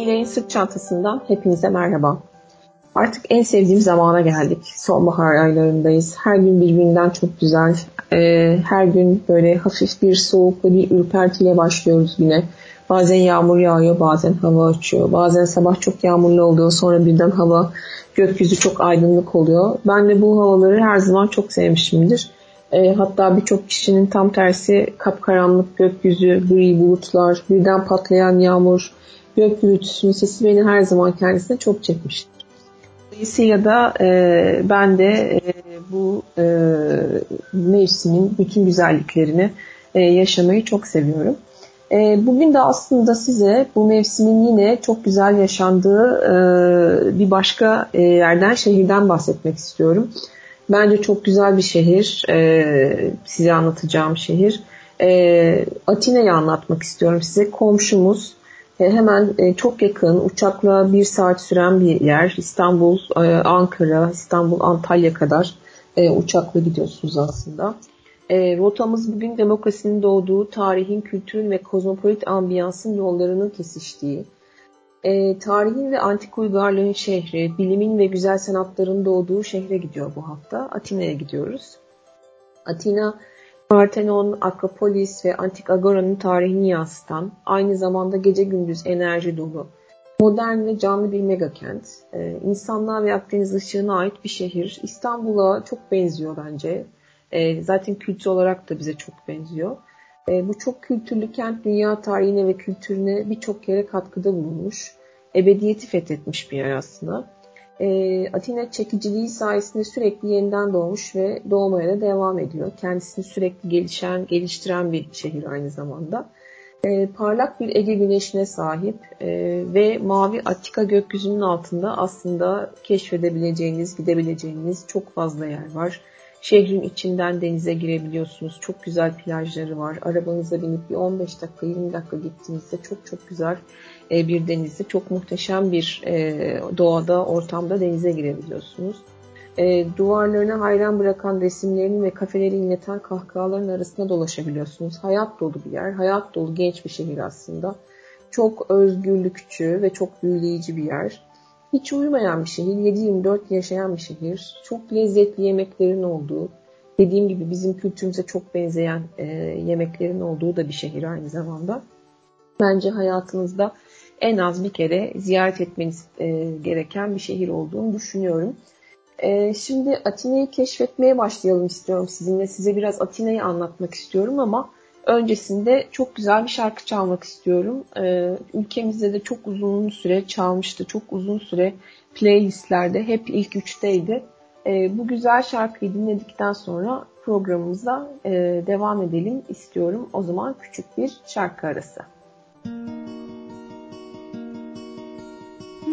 Nilay'ın sırt çantasından hepinize merhaba. Artık en sevdiğim zamana geldik. Sonbahar aylarındayız. Her gün birbirinden çok güzel. Ee, her gün böyle hafif bir soğuk ve bir ürpertiyle başlıyoruz güne. Bazen yağmur yağıyor, bazen hava açıyor. Bazen sabah çok yağmurlu oluyor, sonra birden hava, gökyüzü çok aydınlık oluyor. Ben de bu havaları her zaman çok sevmişimdir. E, hatta birçok kişinin tam tersi kapkaranlık gökyüzü, gri bulutlar, birden patlayan yağmur, gök gürültüsünün sesi beni her zaman kendisine çok çekmiştir. Dolayısıyla da e, ben de e, bu e, mevsimin bütün güzelliklerini e, yaşamayı çok seviyorum. E, bugün de aslında size bu mevsimin yine çok güzel yaşandığı e, bir başka e, yerden, şehirden bahsetmek istiyorum. Bence çok güzel bir şehir. E, size anlatacağım şehir. E, Atina'yı anlatmak istiyorum size. Komşumuz hemen e, çok yakın uçakla bir saat süren bir yer. İstanbul, e, Ankara, İstanbul, Antalya kadar e, uçakla gidiyorsunuz aslında. E, rotamız bugün demokrasinin doğduğu, tarihin, kültürün ve kozmopolit ambiyansın yollarının kesiştiği, e, tarihin ve antik uygarlığın şehri, bilimin ve güzel sanatların doğduğu şehre gidiyor bu hafta. Atina'ya gidiyoruz. Atina, Parthenon, Akropolis ve Antik Agora'nın tarihini yansıtan, aynı zamanda gece gündüz enerji dolu, modern ve canlı bir megakent. Ee, insanlığa ve Akdeniz ışığına ait bir şehir. İstanbul'a çok benziyor bence. Ee, zaten kültür olarak da bize çok benziyor. E, bu çok kültürlü kent dünya tarihine ve kültürüne birçok yere katkıda bulunmuş. Ebediyeti fethetmiş bir yer aslında. E, Atina çekiciliği sayesinde sürekli yeniden doğmuş ve doğmaya da devam ediyor. Kendisini sürekli gelişen, geliştiren bir şehir aynı zamanda. E, parlak bir Ege güneşine sahip e, ve mavi Attika gökyüzünün altında aslında keşfedebileceğiniz, gidebileceğiniz çok fazla yer var. Şehrin içinden denize girebiliyorsunuz. Çok güzel plajları var. Arabanıza binip bir 15 dakika 20 dakika gittiğinizde çok çok güzel e, bir denizde çok muhteşem bir e, doğada ortamda denize girebiliyorsunuz. E, duvarlarına hayran bırakan resimlerini ve kafeleri inleten kahkahaların arasında dolaşabiliyorsunuz. Hayat dolu bir yer. Hayat dolu genç bir şehir aslında. Çok özgürlükçü ve çok büyüleyici bir yer. Hiç uyumayan bir şehir, 7-24 yaşayan bir şehir. Çok lezzetli yemeklerin olduğu, dediğim gibi bizim kültürümüze çok benzeyen e, yemeklerin olduğu da bir şehir aynı zamanda. Bence hayatınızda en az bir kere ziyaret etmeniz e, gereken bir şehir olduğunu düşünüyorum. E, şimdi Atina'yı keşfetmeye başlayalım istiyorum sizinle. Size biraz Atina'yı anlatmak istiyorum ama öncesinde çok güzel bir şarkı çalmak istiyorum. Ee, ülkemizde de çok uzun süre çalmıştı. Çok uzun süre playlistlerde hep ilk üçteydi. Ee, bu güzel şarkıyı dinledikten sonra programımıza e, devam edelim istiyorum. O zaman küçük bir şarkı arası.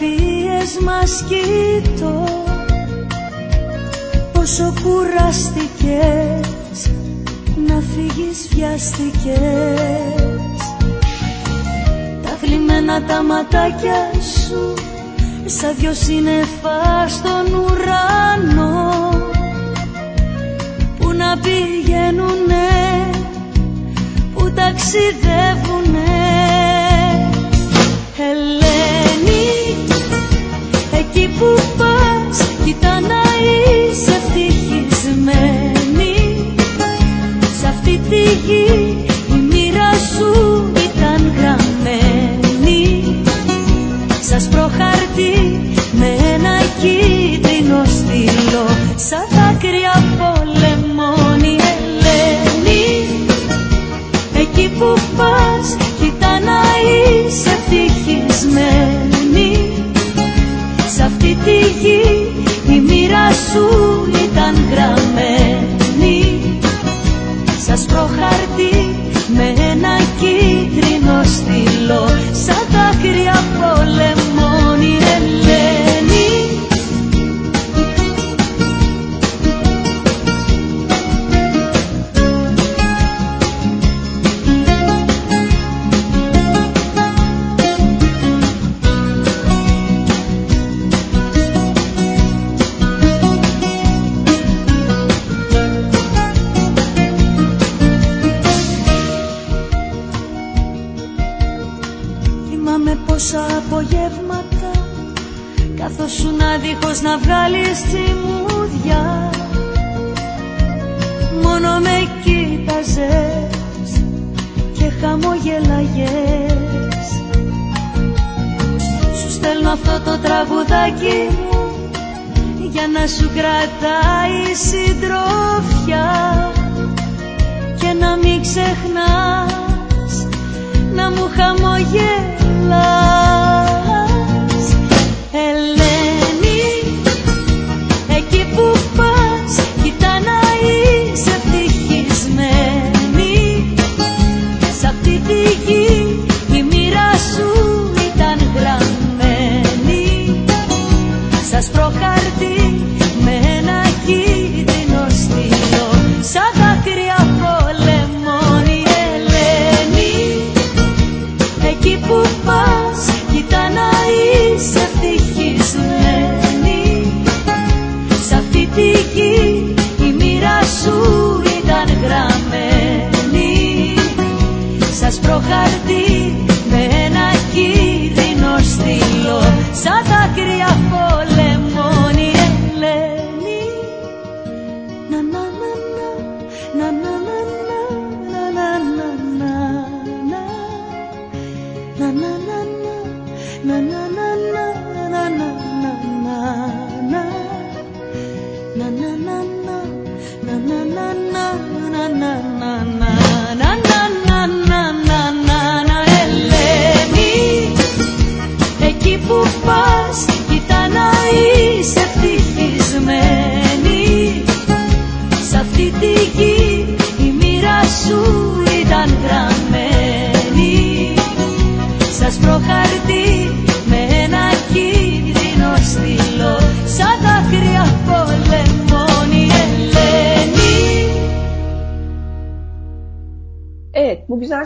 φωτογραφίες μας κοιτώ Πόσο κουραστικές να φύγεις βιαστικές. Τα θλιμμένα τα ματάκια σου σαν δυο σύννεφα στον ουρανό. Που να πηγαίνουνε, που ταξιδεύουνε που πας Κοίτα να είσαι ευτυχισμένη. Σ' αυτή τη γη η μοίρα σου ήταν γραμμένη. Σας προχαρτεί με ένα κίτρινο στυλό σου ήταν γραμμένη. Σας προχαρτεί με ένα κίτρινο στυλό δίχως να βγάλεις τσιμούδια Μόνο με κοίταζες και χαμογελαγες. Σου στέλνω αυτό το τραγουδάκι μου για να σου κρατάει συντροφιά. Και να μην ξεχνάς να μου χαμογελάς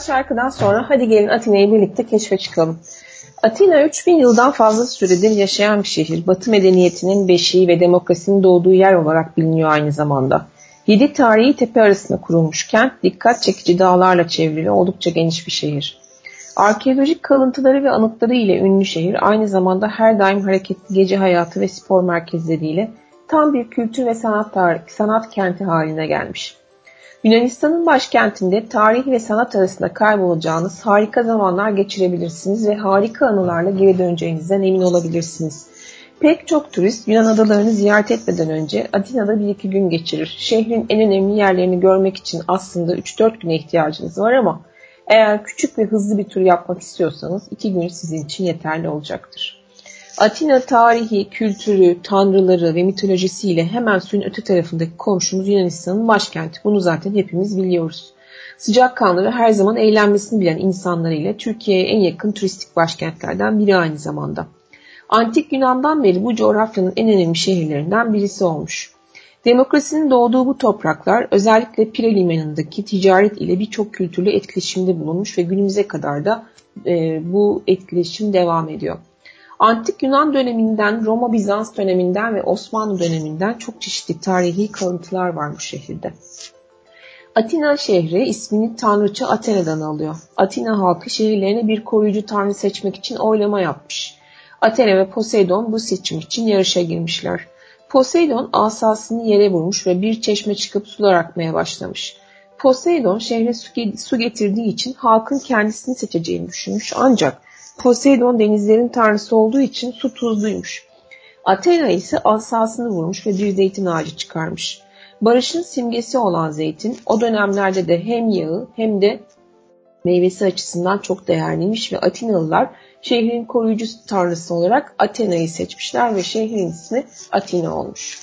şarkıdan sonra hadi gelin Atina'yı birlikte keşfe çıkalım. Atina 3000 yıldan fazla süredir yaşayan bir şehir. Batı medeniyetinin beşiği ve demokrasinin doğduğu yer olarak biliniyor aynı zamanda. Yedi tarihi tepe arasında kurulmuş kent dikkat çekici dağlarla çevrili oldukça geniş bir şehir. Arkeolojik kalıntıları ve anıtları ile ünlü şehir aynı zamanda her daim hareketli gece hayatı ve spor merkezleriyle tam bir kültür ve sanat, tarih, sanat kenti haline gelmiş. Yunanistan'ın başkentinde tarih ve sanat arasında kaybolacağınız harika zamanlar geçirebilirsiniz ve harika anılarla geri döneceğinizden emin olabilirsiniz. Pek çok turist Yunan adalarını ziyaret etmeden önce Atina'da bir iki gün geçirir. Şehrin en önemli yerlerini görmek için aslında 3-4 güne ihtiyacınız var ama eğer küçük ve hızlı bir tur yapmak istiyorsanız 2 gün sizin için yeterli olacaktır. Atina tarihi, kültürü, tanrıları ve mitolojisiyle hemen suyun öte tarafındaki komşumuz Yunanistan'ın başkenti. Bunu zaten hepimiz biliyoruz. Sıcakkanlı ve her zaman eğlenmesini bilen insanlarıyla Türkiye'ye en yakın turistik başkentlerden biri aynı zamanda. Antik Yunan'dan beri bu coğrafyanın en önemli şehirlerinden birisi olmuş. Demokrasinin doğduğu bu topraklar özellikle Pire Limanı'ndaki ticaret ile birçok kültürlü etkileşimde bulunmuş ve günümüze kadar da e, bu etkileşim devam ediyor. Antik Yunan döneminden, Roma Bizans döneminden ve Osmanlı döneminden çok çeşitli tarihi kalıntılar var bu şehirde. Atina şehri ismini tanrıça Athena'dan alıyor. Atina halkı şehirlerine bir koruyucu tanrı seçmek için oylama yapmış. Athena ve Poseidon bu seçim için yarışa girmişler. Poseidon asasını yere vurmuş ve bir çeşme çıkıp sular akmaya başlamış. Poseidon şehre su getirdiği için halkın kendisini seçeceğini düşünmüş ancak Poseidon denizlerin tanrısı olduğu için su tuzluymuş. Athena ise asasını vurmuş ve bir zeytin ağacı çıkarmış. Barışın simgesi olan zeytin o dönemlerde de hem yağı hem de meyvesi açısından çok değerliymiş ve Atinalılar şehrin koruyucu tanrısı olarak Athena'yı seçmişler ve şehrin ismi Atina olmuş.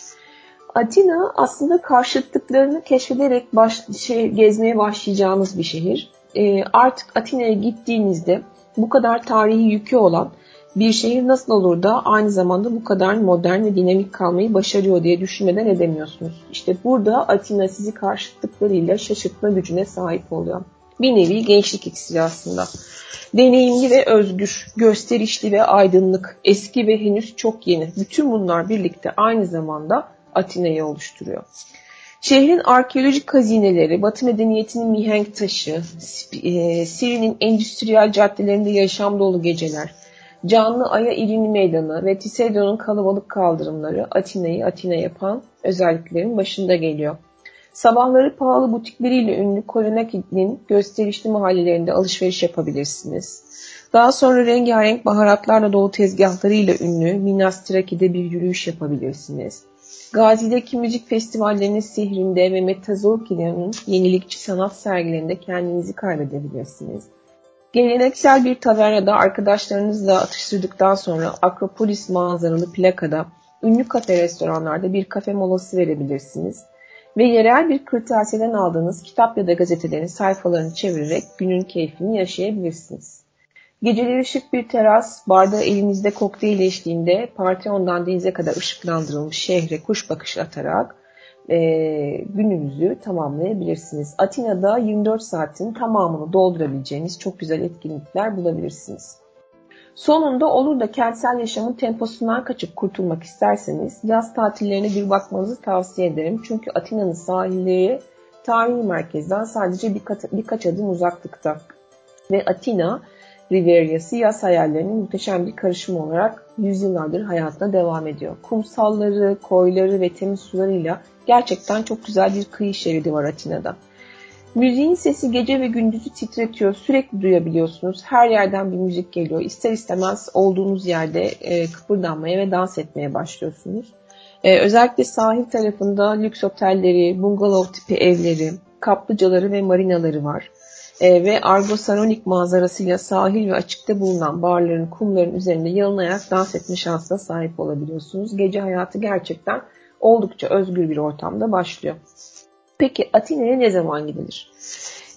Atina aslında karşıtlıklarını keşfederek baş, şey, gezmeye başlayacağınız bir şehir. E, artık Atina'ya gittiğinizde bu kadar tarihi yükü olan bir şehir nasıl olur da aynı zamanda bu kadar modern ve dinamik kalmayı başarıyor diye düşünmeden edemiyorsunuz. İşte burada Atina sizi karşıtlıklarıyla şaşırtma gücüne sahip oluyor. Bir nevi gençlik iksiri aslında. Deneyimli ve özgür, gösterişli ve aydınlık, eski ve henüz çok yeni. Bütün bunlar birlikte aynı zamanda Atina'yı oluşturuyor. Şehrin arkeolojik hazineleri, Batı medeniyetinin mihenk taşı, e, Siri'nin endüstriyel caddelerinde yaşam dolu geceler, canlı Aya İrini Meydanı ve Tisedon'un kalabalık kaldırımları Atina'yı Atina yapan özelliklerin başında geliyor. Sabahları pahalı butikleriyle ünlü Kolonaki'nin gösterişli mahallelerinde alışveriş yapabilirsiniz. Daha sonra rengarenk baharatlarla dolu tezgahlarıyla ünlü Minas Traki'de bir yürüyüş yapabilirsiniz. Gazi'deki müzik festivallerinin sihrinde ve Metazorkile'nin yenilikçi sanat sergilerinde kendinizi kaybedebilirsiniz. Geleneksel bir tavernada arkadaşlarınızla atıştırdıktan sonra Akropolis manzaralı plakada ünlü kafe restoranlarda bir kafe molası verebilirsiniz ve yerel bir kırtasiyeden aldığınız kitap ya da gazetelerin sayfalarını çevirerek günün keyfini yaşayabilirsiniz. Geceleri şık bir teras, barda elinizde kokteyl eşliğinde Partheon'dan denize kadar ışıklandırılmış şehre kuş bakışı atarak e, gününüzü tamamlayabilirsiniz. Atina'da 24 saatin tamamını doldurabileceğiniz çok güzel etkinlikler bulabilirsiniz. Sonunda olur da kentsel yaşamın temposundan kaçıp kurtulmak isterseniz yaz tatillerine bir bakmanızı tavsiye ederim. Çünkü Atina'nın sahilleri tarihi merkezden sadece birkaç, birkaç adım uzaklıkta. Ve Atina Riveria'sı yaz hayallerinin muhteşem bir karışımı olarak yüzyıllardır hayatına devam ediyor. Kumsalları, koyları ve temiz sularıyla gerçekten çok güzel bir kıyı şeridi var Atina'da. Müziğin sesi gece ve gündüzü titretiyor. Sürekli duyabiliyorsunuz. Her yerden bir müzik geliyor. İster istemez olduğunuz yerde e, kıpırdanmaya ve dans etmeye başlıyorsunuz. E, özellikle sahil tarafında lüks otelleri, bungalov tipi evleri, kaplıcaları ve marinaları var. E, ve Argosaronik manzarasıyla sahil ve açıkta bulunan barların, kumların üzerinde yalın dans etme şansına sahip olabiliyorsunuz. Gece hayatı gerçekten oldukça özgür bir ortamda başlıyor. Peki Atina'ya ne zaman gidilir?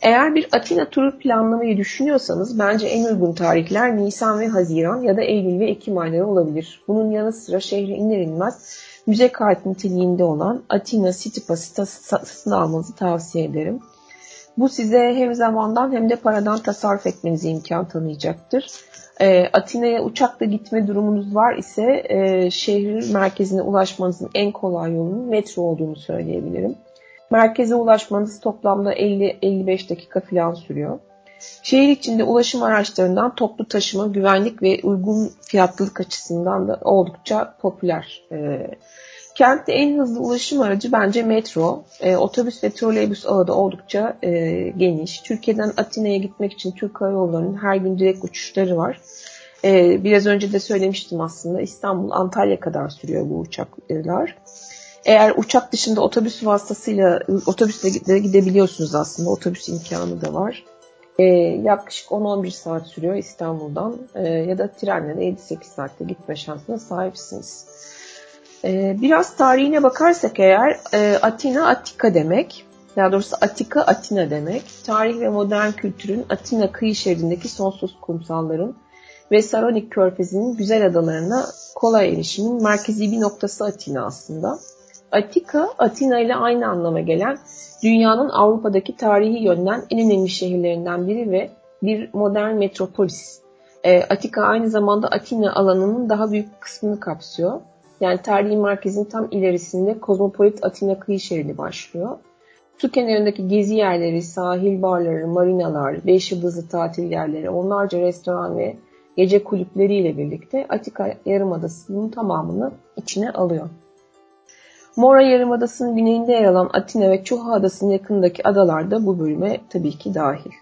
Eğer bir Atina turu planlamayı düşünüyorsanız bence en uygun tarihler Nisan ve Haziran ya da Eylül ve Ekim ayları olabilir. Bunun yanı sıra şehre iner inmez müze kart niteliğinde olan Atina City Pass'ı almanızı tavsiye ederim. Bu size hem zamandan hem de paradan tasarruf etmenize imkan tanıyacaktır. E, Atina'ya uçakla gitme durumunuz var ise e, şehrin merkezine ulaşmanızın en kolay yolunun metro olduğunu söyleyebilirim. Merkeze ulaşmanız toplamda 50-55 dakika falan sürüyor. Şehir içinde ulaşım araçlarından toplu taşıma, güvenlik ve uygun fiyatlılık açısından da oldukça popüler. E, kentte en hızlı ulaşım aracı bence metro. E, otobüs ve troleybüs ağı da oldukça e, geniş. Türkiye'den Atina'ya gitmek için Türk Hava Yolları'nın her gün direkt uçuşları var. E, biraz önce de söylemiştim aslında İstanbul, Antalya kadar sürüyor bu uçaklar. Eğer uçak dışında otobüs vasıtasıyla otobüsle gidebiliyorsunuz aslında. Otobüs imkanı da var. E, yaklaşık 10-11 saat sürüyor İstanbul'dan e, ya da trenle de 7-8 saatte gitme şansına sahipsiniz. E, biraz tarihine bakarsak eğer e, Atina Atika demek. Daha doğrusu Atika Atina demek. Tarih ve modern kültürün Atina kıyı şeridindeki sonsuz kumsalların ve Saronik körfezinin güzel adalarına kolay erişimin merkezi bir noktası Atina aslında. Atika, Atina ile aynı anlama gelen dünyanın Avrupa'daki tarihi yönden en önemli şehirlerinden biri ve bir modern metropolis. E, Atika aynı zamanda Atina alanının daha büyük kısmını kapsıyor. Yani tarihi merkezin tam ilerisinde kozmopolit Atina kıyı şeridi başlıyor. Su kenarındaki gezi yerleri, sahil barları, marinalar, beş yıldızlı tatil yerleri, onlarca restoran ve gece kulüpleriyle birlikte Atika Yarımadası'nın tamamını içine alıyor. Mora Yarımadası'nın güneyinde yer alan Atina ve Çuha Adası'nın yakındaki adalar da bu bölüme tabii ki dahil.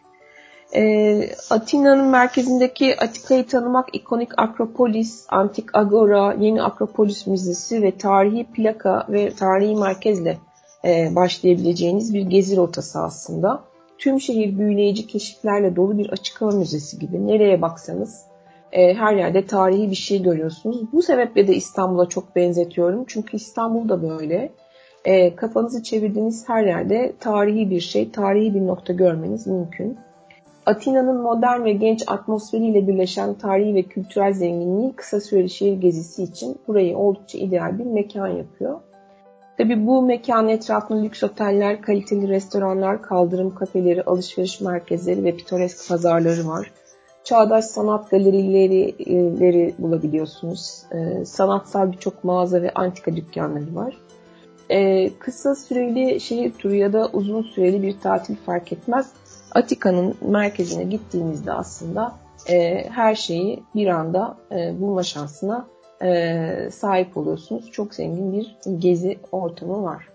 E, Atina'nın merkezindeki Atika'yı tanımak ikonik Akropolis, Antik Agora, Yeni Akropolis Müzesi ve tarihi plaka ve tarihi merkezle e, başlayabileceğiniz bir gezi rotası aslında. tüm şehir büyüleyici keşiflerle dolu bir açık hava müzesi gibi. Nereye baksanız e, her yerde tarihi bir şey görüyorsunuz. Bu sebeple de İstanbul'a çok benzetiyorum. Çünkü İstanbul da böyle. E, kafanızı çevirdiğiniz her yerde tarihi bir şey, tarihi bir nokta görmeniz mümkün. Atina'nın modern ve genç atmosferiyle birleşen tarihi ve kültürel zenginliği kısa süreli şehir gezisi için burayı oldukça ideal bir mekan yapıyor. Tabi bu mekanın etrafında lüks oteller, kaliteli restoranlar, kaldırım kafeleri, alışveriş merkezleri ve pitoresk pazarları var. Çağdaş sanat galerileri bulabiliyorsunuz. Ee, sanatsal birçok mağaza ve antika dükkanları var. Ee, kısa süreli şehir turu ya da uzun süreli bir tatil fark etmez. Atika'nın merkezine gittiğinizde aslında e, her şeyi bir anda e, bulma şansına e, sahip oluyorsunuz. Çok zengin bir gezi ortamı var.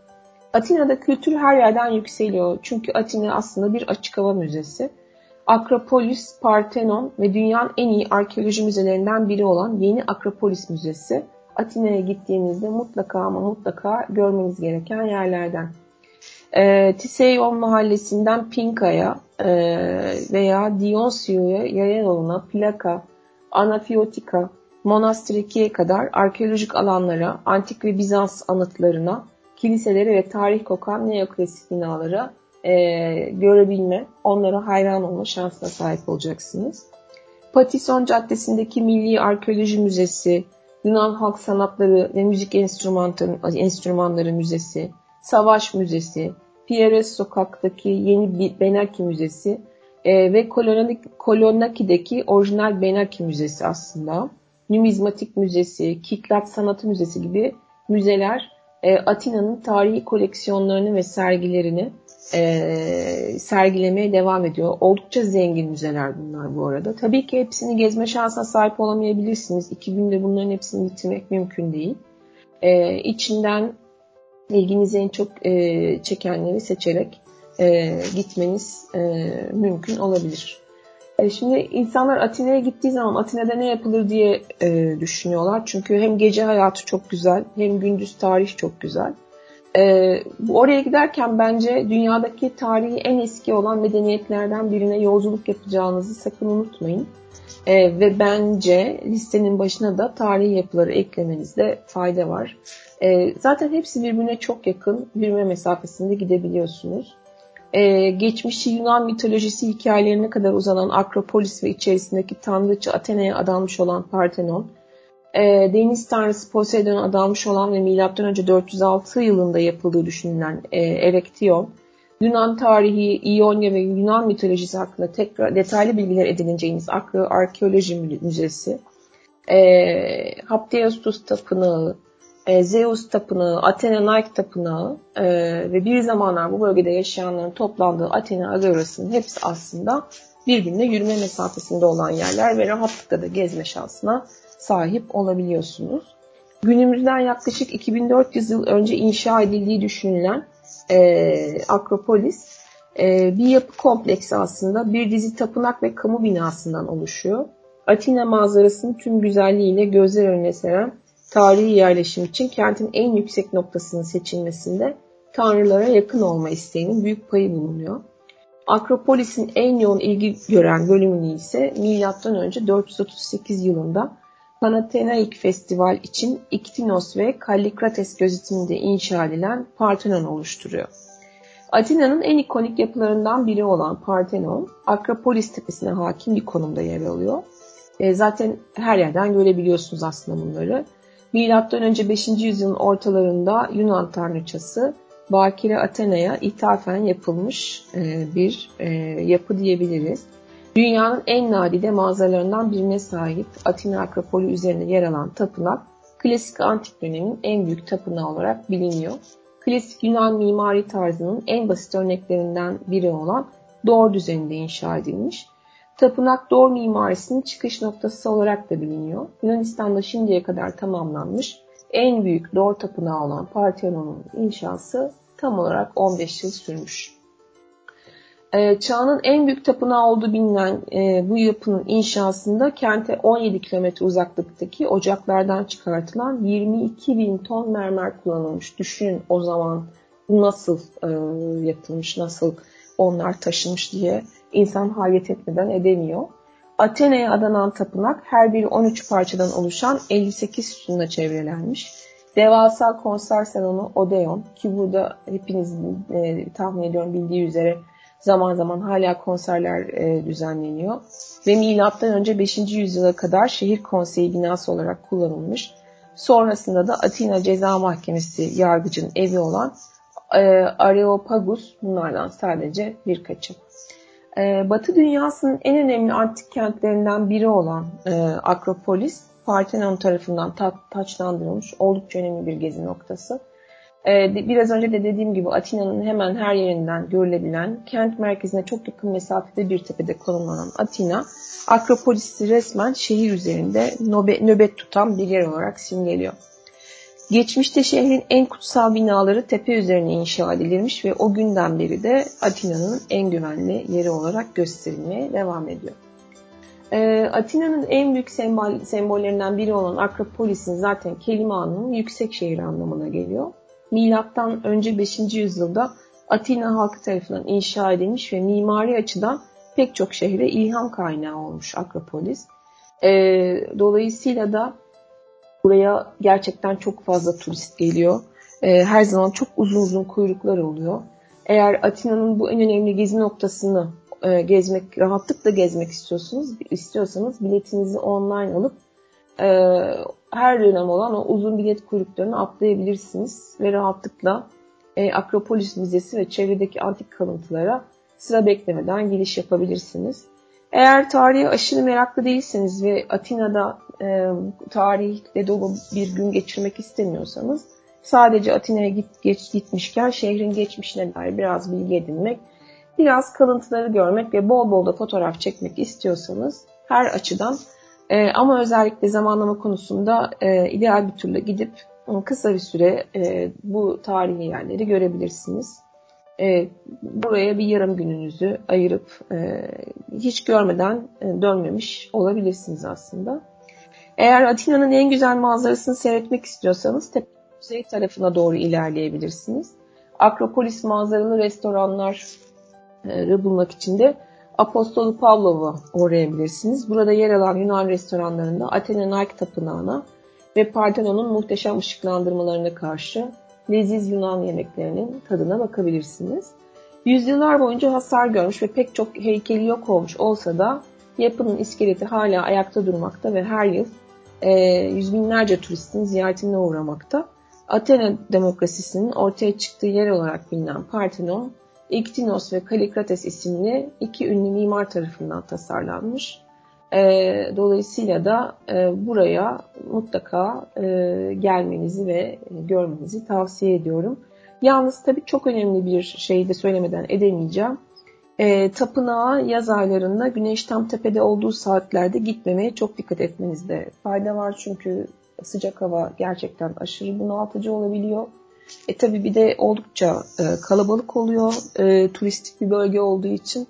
Atina'da kültür her yerden yükseliyor. Çünkü Atina aslında bir açık hava müzesi. Akropolis, Partenon ve dünyanın en iyi arkeoloji müzelerinden biri olan Yeni Akropolis Müzesi. Atina'ya gittiğinizde mutlaka ama mutlaka görmeniz gereken yerlerden. E, Tiseion mahallesinden Pinka'ya e, veya Dionsio'ya yaya Plaka, Anafiotika, Monastriki'ye kadar arkeolojik alanlara, antik ve Bizans anıtlarına, kiliselere ve tarih kokan neoklasik binalara e, görebilme, onlara hayran olma şansına sahip olacaksınız. Patison Caddesi'ndeki Milli Arkeoloji Müzesi, Yunan Halk Sanatları ve Müzik Enstrümanları Müzesi, Savaş Müzesi, Pierres Sokak'taki yeni Benaki Müzesi e, ve Kolonaki'deki orijinal Benaki Müzesi aslında. Numizmatik Müzesi, Kiklat Sanatı Müzesi gibi müzeler e, Atina'nın tarihi koleksiyonlarını ve sergilerini e, sergilemeye devam ediyor. Oldukça zengin müzeler bunlar bu arada. Tabii ki hepsini gezme şansına sahip olamayabilirsiniz. İki günde bunların hepsini bitirmek mümkün değil. E, içinden ilginizi en çok e, çekenleri seçerek e, gitmeniz e, mümkün olabilir. E, şimdi insanlar Atina'ya gittiği zaman Atina'da ne yapılır diye e, düşünüyorlar. Çünkü hem gece hayatı çok güzel hem gündüz tarih çok güzel. E, oraya giderken bence dünyadaki tarihi en eski olan medeniyetlerden birine yolculuk yapacağınızı sakın unutmayın. E, ve bence listenin başına da tarihi yapıları eklemenizde fayda var. E, zaten hepsi birbirine çok yakın, yürüme mesafesinde gidebiliyorsunuz. E, geçmişi Yunan mitolojisi hikayelerine kadar uzanan Akropolis ve içerisindeki tanrıçı Athena'ya adanmış olan Parthenon, e, deniz tanrısı Poseidon'a adanmış olan ve M.Ö. 406 yılında yapıldığı düşünülen e, Erektion, Yunan tarihi, İonya ve Yunan mitolojisi hakkında tekrar detaylı bilgiler edineceğiniz Arkeoloji Müzesi, e, Hapteostus Tapınağı, e, Zeus Tapınağı, Athena Nike Tapınağı e, ve bir zamanlar bu bölgede yaşayanların toplandığı Athena Agorası'nın hepsi aslında birbirine yürüme mesafesinde olan yerler ve rahatlıkla da gezme şansına sahip olabiliyorsunuz. Günümüzden yaklaşık 2400 yıl önce inşa edildiği düşünülen e, Akropolis e, bir yapı kompleksi aslında bir dizi tapınak ve kamu binasından oluşuyor. Atina manzarasını tüm güzelliğiyle gözler önüne seren tarihi yerleşim için kentin en yüksek noktasının seçilmesinde tanrılara yakın olma isteğinin büyük payı bulunuyor. Akropolis'in en yoğun ilgi gören bölümünü ise M.Ö. 438 yılında Panathinaik Festival için İktinos ve Kallikrates gözetiminde inşa edilen Parthenon oluşturuyor. Atina'nın en ikonik yapılarından biri olan Parthenon, Akropolis tepesine hakim bir konumda yer alıyor. E, zaten her yerden görebiliyorsunuz aslında bunları. Milattan önce 5. yüzyılın ortalarında Yunan tanrıçası Bakire Athena'ya ithafen yapılmış e, bir e, yapı diyebiliriz. Dünyanın en nadide manzaralarından birine sahip Atina Akropolü üzerinde yer alan tapınak, klasik antik dönemin en büyük tapınağı olarak biliniyor. Klasik Yunan mimari tarzının en basit örneklerinden biri olan doğru düzeninde inşa edilmiş Tapınak Doğu mimarisinin çıkış noktası olarak da biliniyor. Yunanistan'da şimdiye kadar tamamlanmış en büyük Doğu tapınağı olan Parthenon'un inşası tam olarak 15 yıl sürmüş. Ee, çağının en büyük tapınağı olduğu bilinen e, bu yapının inşasında kente 17 kilometre uzaklıktaki ocaklardan çıkartılan 22 bin ton mermer kullanılmış. Düşünün o zaman nasıl e, yapılmış, nasıl onlar taşımış diye insan hayret etmeden edemiyor. Athena'ya adanan tapınak her biri 13 parçadan oluşan 58 sütunla çevrelenmiş. Devasa konser salonu Odeon ki burada hepinizin e, tahmin ediyorum bildiği üzere zaman zaman hala konserler e, düzenleniyor. Ve milattan önce 5. yüzyıla kadar şehir konseyi binası olarak kullanılmış. Sonrasında da Atina Ceza Mahkemesi yargıcının evi olan e, Areopagus bunlardan sadece birkaçı. E, Batı dünyasının en önemli antik kentlerinden biri olan e, Akropolis, Parthenon tarafından ta taçlandırılmış oldukça önemli bir gezi noktası. E, biraz önce de dediğim gibi Atina'nın hemen her yerinden görülebilen, kent merkezine çok yakın mesafede bir tepede konumlanan Atina, Akropolis'i resmen şehir üzerinde nöbet, tutan bir yer olarak simgeliyor. Geçmişte şehrin en kutsal binaları tepe üzerine inşa edilmiş ve o günden beri de Atina'nın en güvenli yeri olarak gösterilmeye devam ediyor. Ee, Atina'nın en büyük sembol, sembollerinden biri olan Akropolis'in zaten kelime anlamı yüksek şehir anlamına geliyor. Milattan önce 5. yüzyılda Atina halkı tarafından inşa edilmiş ve mimari açıdan pek çok şehre ilham kaynağı olmuş Akropolis. E, dolayısıyla da buraya gerçekten çok fazla turist geliyor. E, her zaman çok uzun uzun kuyruklar oluyor. Eğer Atina'nın bu en önemli gezi noktasını e, gezmek, rahatlıkla gezmek istiyorsunuz, istiyorsanız biletinizi online alıp e, her dönem olan o uzun bilet kuyruklarını atlayabilirsiniz ve rahatlıkla e, Akropolis Müzesi ve çevredeki antik kalıntılara sıra beklemeden giriş yapabilirsiniz. Eğer tarihe aşırı meraklı değilseniz ve Atina'da e, tarihle dolu bir gün geçirmek istemiyorsanız sadece Atina'ya git, geç, gitmişken şehrin geçmişine dair biraz bilgi edinmek, biraz kalıntıları görmek ve bol bol da fotoğraf çekmek istiyorsanız her açıdan e, ama özellikle zamanlama konusunda e, ideal bir türle gidip kısa bir süre e, bu tarihi yerleri görebilirsiniz e, buraya bir yarım gününüzü ayırıp e, hiç görmeden e, dönmemiş olabilirsiniz aslında. Eğer Atina'nın en güzel manzarasını seyretmek istiyorsanız kuzey tarafına doğru ilerleyebilirsiniz. Akropolis manzaralı restoranları bulmak için de Apostolu Pavlov'u uğrayabilirsiniz. Burada yer alan Yunan restoranlarında Athena Nike Tapınağı'na ve Parthenon'un muhteşem ışıklandırmalarına karşı leziz Yunan yemeklerinin tadına bakabilirsiniz. Yüzyıllar boyunca hasar görmüş ve pek çok heykeli yok olmuş olsa da yapının iskeleti hala ayakta durmakta ve her yıl e, yüz binlerce turistin ziyaretine uğramakta. Athena demokrasisinin ortaya çıktığı yer olarak bilinen Parthenon, İktinos ve Kalikrates isimli iki ünlü mimar tarafından tasarlanmış. E, dolayısıyla da e, buraya mutlaka e, gelmenizi ve görmenizi tavsiye ediyorum. Yalnız tabii çok önemli bir şey de söylemeden edemeyeceğim. E, tapınağa yaz aylarında güneş tam tepede olduğu saatlerde gitmemeye çok dikkat etmenizde fayda var. Çünkü sıcak hava gerçekten aşırı bunaltıcı olabiliyor. E tabii bir de oldukça e, kalabalık oluyor. E, turistik bir bölge olduğu için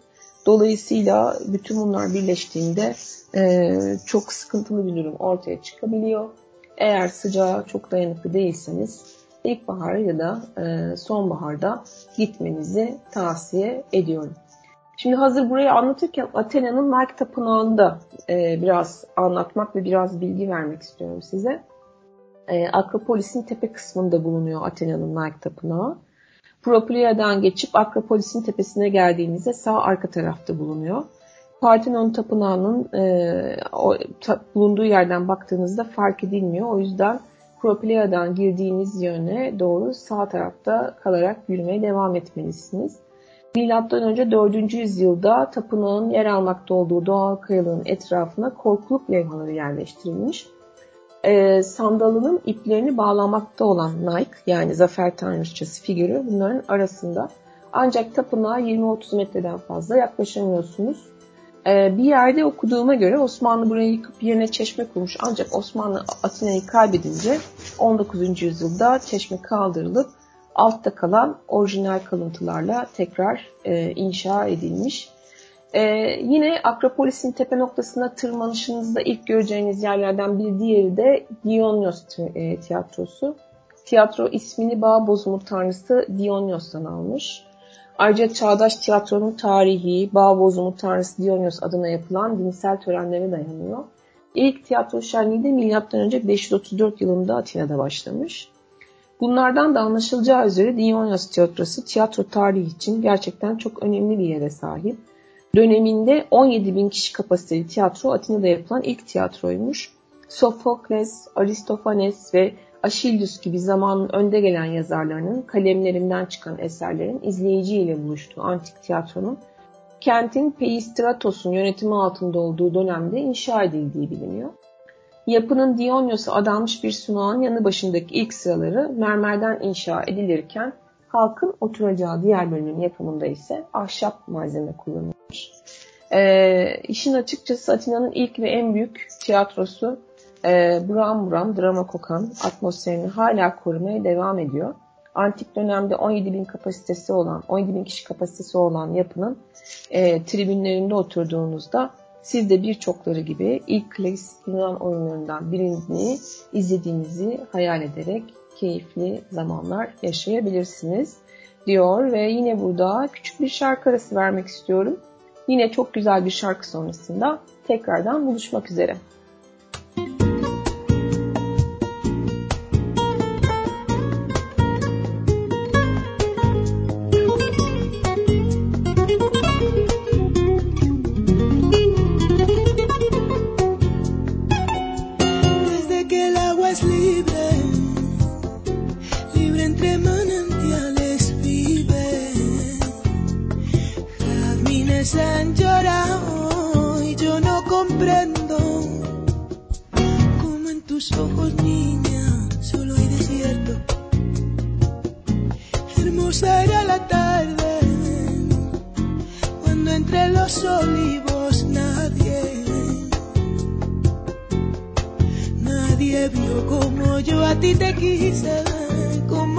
Dolayısıyla bütün bunlar birleştiğinde e, çok sıkıntılı bir durum ortaya çıkabiliyor. Eğer sıcağa çok dayanıklı değilseniz ilkbahar ya da e, sonbaharda gitmenizi tavsiye ediyorum. Şimdi hazır burayı anlatırken Athena'nın Nike Tapınağı'nda e, biraz anlatmak ve biraz bilgi vermek istiyorum size. E, Akropolis'in tepe kısmında bulunuyor Athena'nın Nike Tapınağı. Proplia'dan geçip Akropolis'in tepesine geldiğinizde sağ arka tarafta bulunuyor. Parthenon Tapınağı'nın e, o, ta, bulunduğu yerden baktığınızda fark edilmiyor. O yüzden Proplia'dan girdiğiniz yöne doğru sağ tarafta kalarak yürümeye devam etmelisiniz. Milattan önce 4. yüzyılda tapınağın yer almakta olduğu doğal kayalığın etrafına korkuluk levhaları yerleştirilmiş e, sandalının iplerini bağlamakta olan Nike yani zafer tanrıçası figürü bunların arasında. Ancak tapınağa 20-30 metreden fazla yaklaşamıyorsunuz. E, bir yerde okuduğuma göre Osmanlı burayı yıkıp yerine çeşme kurmuş. Ancak Osmanlı Atina'yı kaybedince 19. yüzyılda çeşme kaldırılıp altta kalan orijinal kalıntılarla tekrar e, inşa edilmiş. Ee, yine Akropolis'in tepe noktasına tırmanışınızda ilk göreceğiniz yerlerden bir diğeri de Dionyos e, tiyatrosu. Tiyatro ismini bağ bozumu tanrısı Dionyos'tan almış. Ayrıca çağdaş tiyatronun tarihi, bağ bozumu tanrısı Dionyos adına yapılan dinsel törenlere dayanıyor. İlk tiyatro şenliği de M.Ö. 534 yılında Atina'da başlamış. Bunlardan da anlaşılacağı üzere Dionyos tiyatrosu tiyatro tarihi için gerçekten çok önemli bir yere sahip. Döneminde 17 bin kişi kapasiteli tiyatro Atina'da yapılan ilk tiyatroymuş. Sofokles, Aristofanes ve Aşildus gibi zamanın önde gelen yazarlarının kalemlerinden çıkan eserlerin izleyiciyle buluştuğu antik tiyatronun kentin Peistratos'un yönetimi altında olduğu dönemde inşa edildiği biliniyor. Yapının Dionyos'a adanmış bir sunağın yanı başındaki ilk sıraları mermerden inşa edilirken halkın oturacağı diğer bölümün yapımında ise ahşap malzeme kullanılmış. E, işin açıkçası Atina'nın ilk ve en büyük tiyatrosu e, buram buram drama kokan atmosferini hala korumaya devam ediyor. Antik dönemde 17 bin kapasitesi olan, 17 bin kişi kapasitesi olan yapının e, tribünlerinde oturduğunuzda siz de birçokları gibi ilk klasik Yunan oyunlarından birini izlediğinizi hayal ederek keyifli zamanlar yaşayabilirsiniz diyor ve yine burada küçük bir şarkı arası vermek istiyorum. Yine çok güzel bir şarkı sonrasında tekrardan buluşmak üzere. Evet, ti te quise como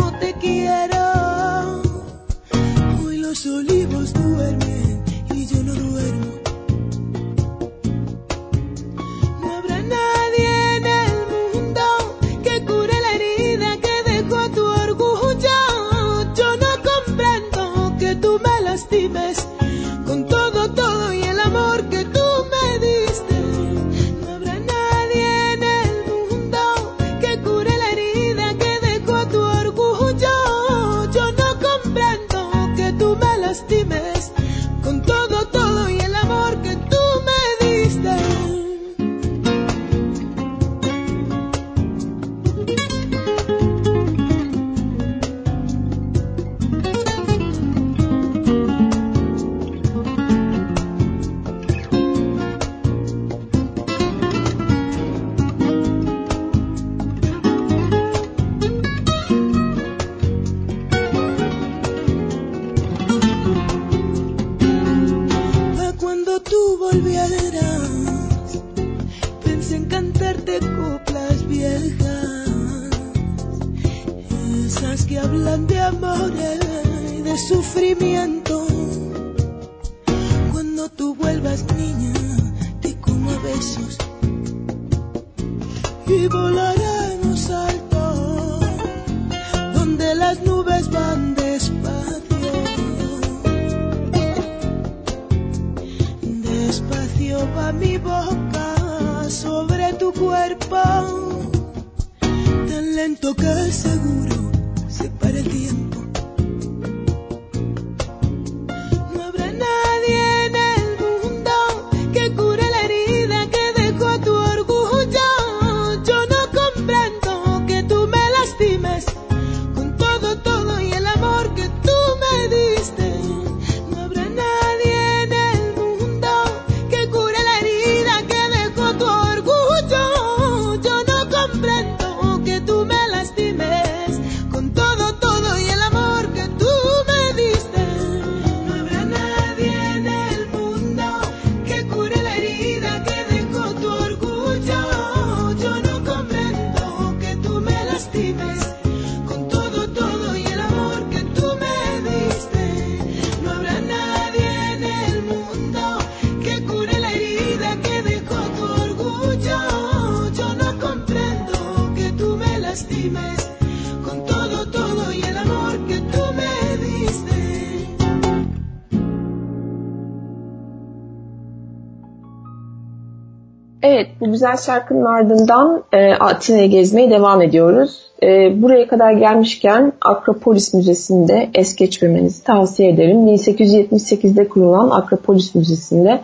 güzel şarkının ardından e, Atina'yı gezmeye devam ediyoruz. E, buraya kadar gelmişken Akropolis Müzesi'nde es geçmemenizi tavsiye ederim. 1878'de kurulan Akropolis Müzesi'nde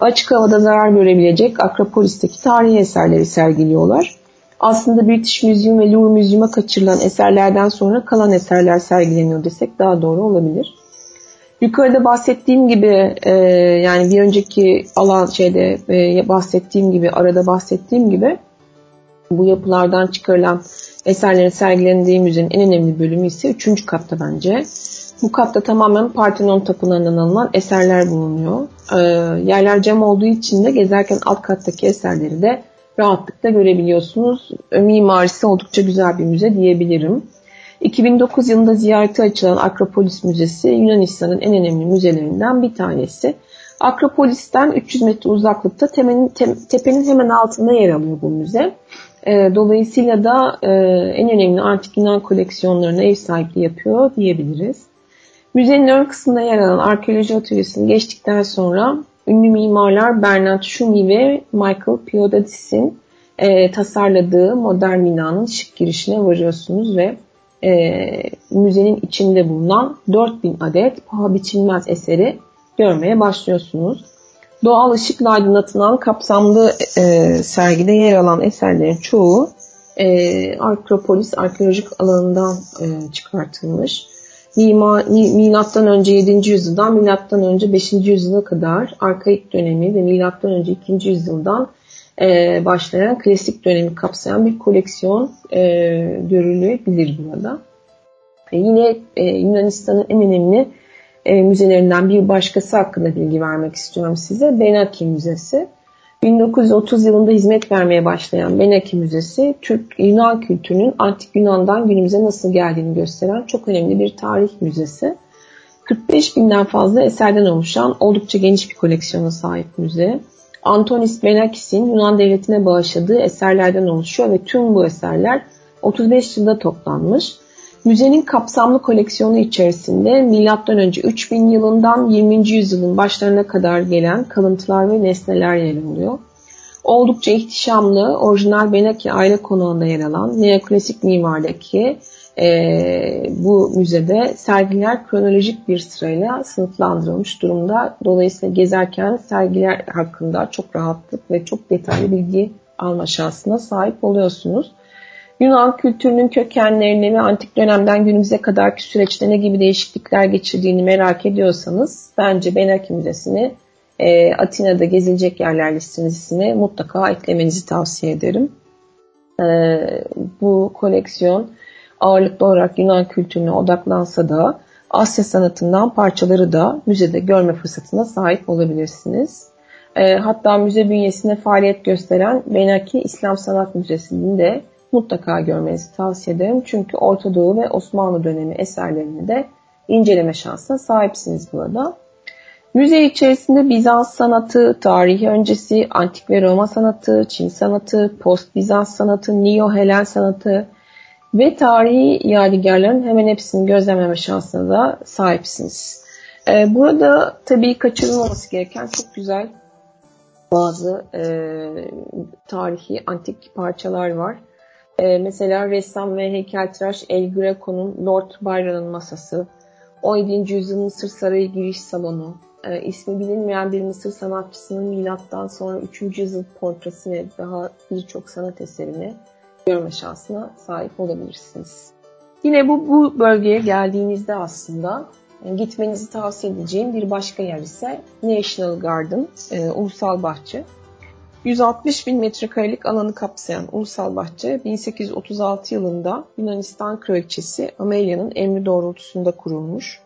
açık havada zarar görebilecek Akropolis'teki tarihi eserleri sergiliyorlar. Aslında British Museum ve Louvre Museum'a kaçırılan eserlerden sonra kalan eserler sergileniyor desek daha doğru olabilir. Yukarıda bahsettiğim gibi e, yani bir önceki alan şeyde e, bahsettiğim gibi arada bahsettiğim gibi bu yapılardan çıkarılan eserlerin sergilendiği müzenin en önemli bölümü ise 3. katta bence. Bu katta tamamen Parthenon tapınağından alınan eserler bulunuyor. E, yerler cam olduğu için de gezerken alt kattaki eserleri de rahatlıkla görebiliyorsunuz. Mimarisi oldukça güzel bir müze diyebilirim. 2009 yılında ziyarete açılan Akropolis Müzesi Yunanistan'ın en önemli müzelerinden bir tanesi. Akropolis'ten 300 metre uzaklıkta temenin, te, tepenin hemen altında yer alıyor bu müze. E, dolayısıyla da e, en önemli antik Yunan koleksiyonlarına ev sahipliği yapıyor diyebiliriz. Müzenin ön kısmında yer alan arkeoloji atölyesini geçtikten sonra ünlü mimarlar Bernard Schumi ve Michael Piodadis'in e, tasarladığı modern binanın şık girişine varıyorsunuz ve e, müzenin içinde bulunan 4000 adet paha biçilmez eseri görmeye başlıyorsunuz. Doğal ışıkla aydınlatılan kapsamlı e, sergide yer alan eserlerin çoğu e, Akropolis arkeolojik alanından e, çıkartılmış. Mima, milattan önce 7. yüzyıldan milattan önce 5. yüzyıla kadar arkaik dönemi ve milattan önce 2. yüzyıldan e, başlayan klasik dönemi kapsayan bir koleksiyon e, görülebilir burada. E, yine e, Yunanistan'ın en önemli e, müzelerinden bir başkası hakkında bilgi vermek istiyorum size. Benaki Müzesi. 1930 yılında hizmet vermeye başlayan Benaki Müzesi, Türk Yunan kültürünün antik Yunan'dan günümüze nasıl geldiğini gösteren çok önemli bir tarih müzesi. 45 binden fazla eserden oluşan oldukça geniş bir koleksiyona sahip müze. Antonis Benakis'in Yunan devletine bağışladığı eserlerden oluşuyor ve tüm bu eserler 35 yılda toplanmış. Müzenin kapsamlı koleksiyonu içerisinde M.Ö. 3000 yılından 20. yüzyılın başlarına kadar gelen kalıntılar ve nesneler yer alıyor. Oldukça ihtişamlı, orijinal Benaki aile konağında yer alan neoklasik mimardaki e, bu müzede sergiler kronolojik bir sırayla sınıflandırılmış durumda. Dolayısıyla gezerken sergiler hakkında çok rahatlık ve çok detaylı bilgi alma şansına sahip oluyorsunuz. Yunan kültürünün kökenlerini ve antik dönemden günümüze kadarki süreçte ne gibi değişiklikler geçirdiğini merak ediyorsanız bence Benaki Müzesi'ni e, Atina'da gezilecek yerler listesine mutlaka eklemenizi tavsiye ederim. E, bu koleksiyon ağırlıklı olarak Yunan kültürüne odaklansa da Asya sanatından parçaları da müzede görme fırsatına sahip olabilirsiniz. E, hatta müze bünyesinde faaliyet gösteren Benaki İslam Sanat Müzesi'nin de mutlaka görmenizi tavsiye ederim. Çünkü Orta Doğu ve Osmanlı dönemi eserlerini de inceleme şansına sahipsiniz burada. Müze içerisinde Bizans sanatı, tarihi öncesi, antik ve Roma sanatı, Çin sanatı, post Bizans sanatı, Neo-Helen sanatı, ve tarihi yadigarların hemen hepsini gözlemleme şansına da sahipsiniz. Ee, burada tabii kaçırılmaması gereken çok güzel bazı e, tarihi antik parçalar var. E, mesela ressam ve heykeltıraş El Greco'nun Lord Byron'ın masası, 17. yüzyılın Mısır Sarayı giriş salonu, e, ismi bilinmeyen bir Mısır sanatçısının milattan sonra 3. yüzyıl portresi ve daha birçok sanat eserini görme şansına sahip olabilirsiniz. Yine bu, bu bölgeye geldiğinizde aslında yani gitmenizi tavsiye edeceğim bir başka yer ise National Garden, e, Ulusal Bahçe. 160 bin metrekarelik alanı kapsayan Ulusal Bahçe 1836 yılında Yunanistan Kraliçesi Amelia'nın emri doğrultusunda kurulmuş.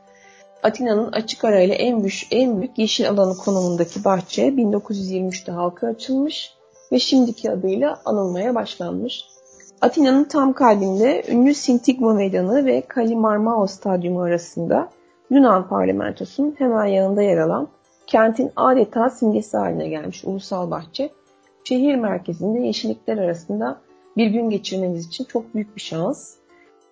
Atina'nın açık arayla en büyük, en büyük yeşil alanı konumundaki bahçe 1923'te halka açılmış ve şimdiki adıyla anılmaya başlanmış. Atina'nın tam kalbinde ünlü Sintigma Meydanı ve Kalimarmao Stadyumu arasında Yunan parlamentosunun hemen yanında yer alan kentin adeta simgesi haline gelmiş Ulusal Bahçe, şehir merkezinde yeşillikler arasında bir gün geçirmeniz için çok büyük bir şans.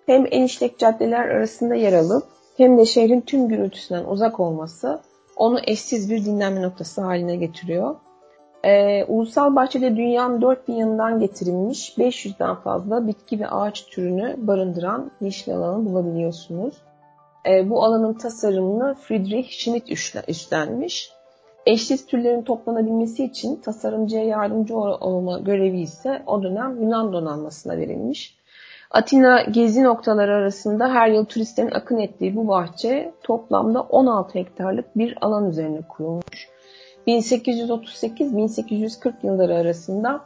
Hem en işlek caddeler arasında yer alıp hem de şehrin tüm gürültüsünden uzak olması onu eşsiz bir dinlenme noktası haline getiriyor. Ee, ulusal bahçede dünyanın dört bir yanından getirilmiş 500'den fazla bitki ve ağaç türünü barındıran yeşil alanı bulabiliyorsunuz. Ee, bu alanın tasarımını Friedrich Schmidt üstlenmiş. Eşsiz türlerin toplanabilmesi için tasarımcıya yardımcı olma görevi ise o dönem Yunan donanmasına verilmiş. Atina gezi noktaları arasında her yıl turistlerin akın ettiği bu bahçe toplamda 16 hektarlık bir alan üzerine kurulmuş. 1838-1840 yılları arasında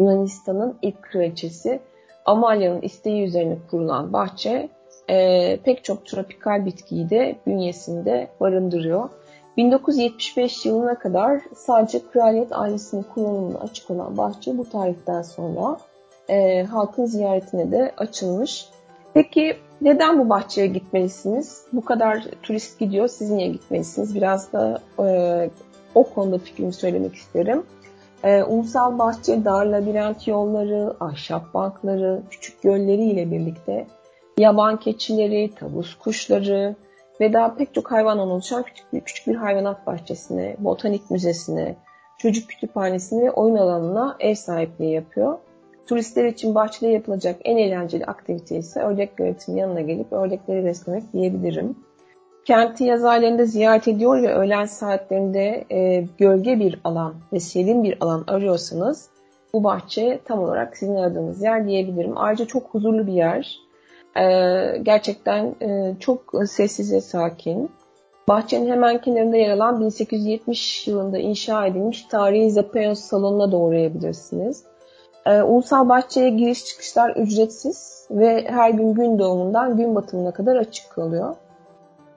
Yunanistan'ın ilk kraliçesi Amalya'nın isteği üzerine kurulan bahçe e, pek çok tropikal bitkiyi de bünyesinde barındırıyor. 1975 yılına kadar sadece kraliyet ailesinin kullanımına açık olan bahçe bu tarihten sonra e, halkın ziyaretine de açılmış. Peki neden bu bahçeye gitmelisiniz? Bu kadar turist gidiyor, siz niye gitmelisiniz? Biraz da e, o konuda fikrimi söylemek isterim. E, ulusal bahçe, dar labirent yolları, ahşap bankları, küçük gölleri ile birlikte yaban keçileri, tavus kuşları ve daha pek çok hayvandan oluşan küçük bir, küçük bir hayvanat bahçesine, botanik müzesine, çocuk kütüphanesine ve oyun alanına ev sahipliği yapıyor. Turistler için bahçede yapılacak en eğlenceli aktivite ise ördek göletinin yanına gelip ördekleri beslemek diyebilirim. Kenti yaz aylarında ziyaret ediyor ve öğlen saatlerinde e, gölge bir alan ve serin bir alan arıyorsanız bu bahçe tam olarak sizin aradığınız yer diyebilirim. Ayrıca çok huzurlu bir yer. E, gerçekten e, çok sessiz ve sakin. Bahçenin hemen kenarında yer alan 1870 yılında inşa edilmiş tarihi Zapeos salonuna da uğrayabilirsiniz. E, Ulusal Bahçe'ye giriş çıkışlar ücretsiz ve her gün gün doğumundan gün batımına kadar açık kalıyor.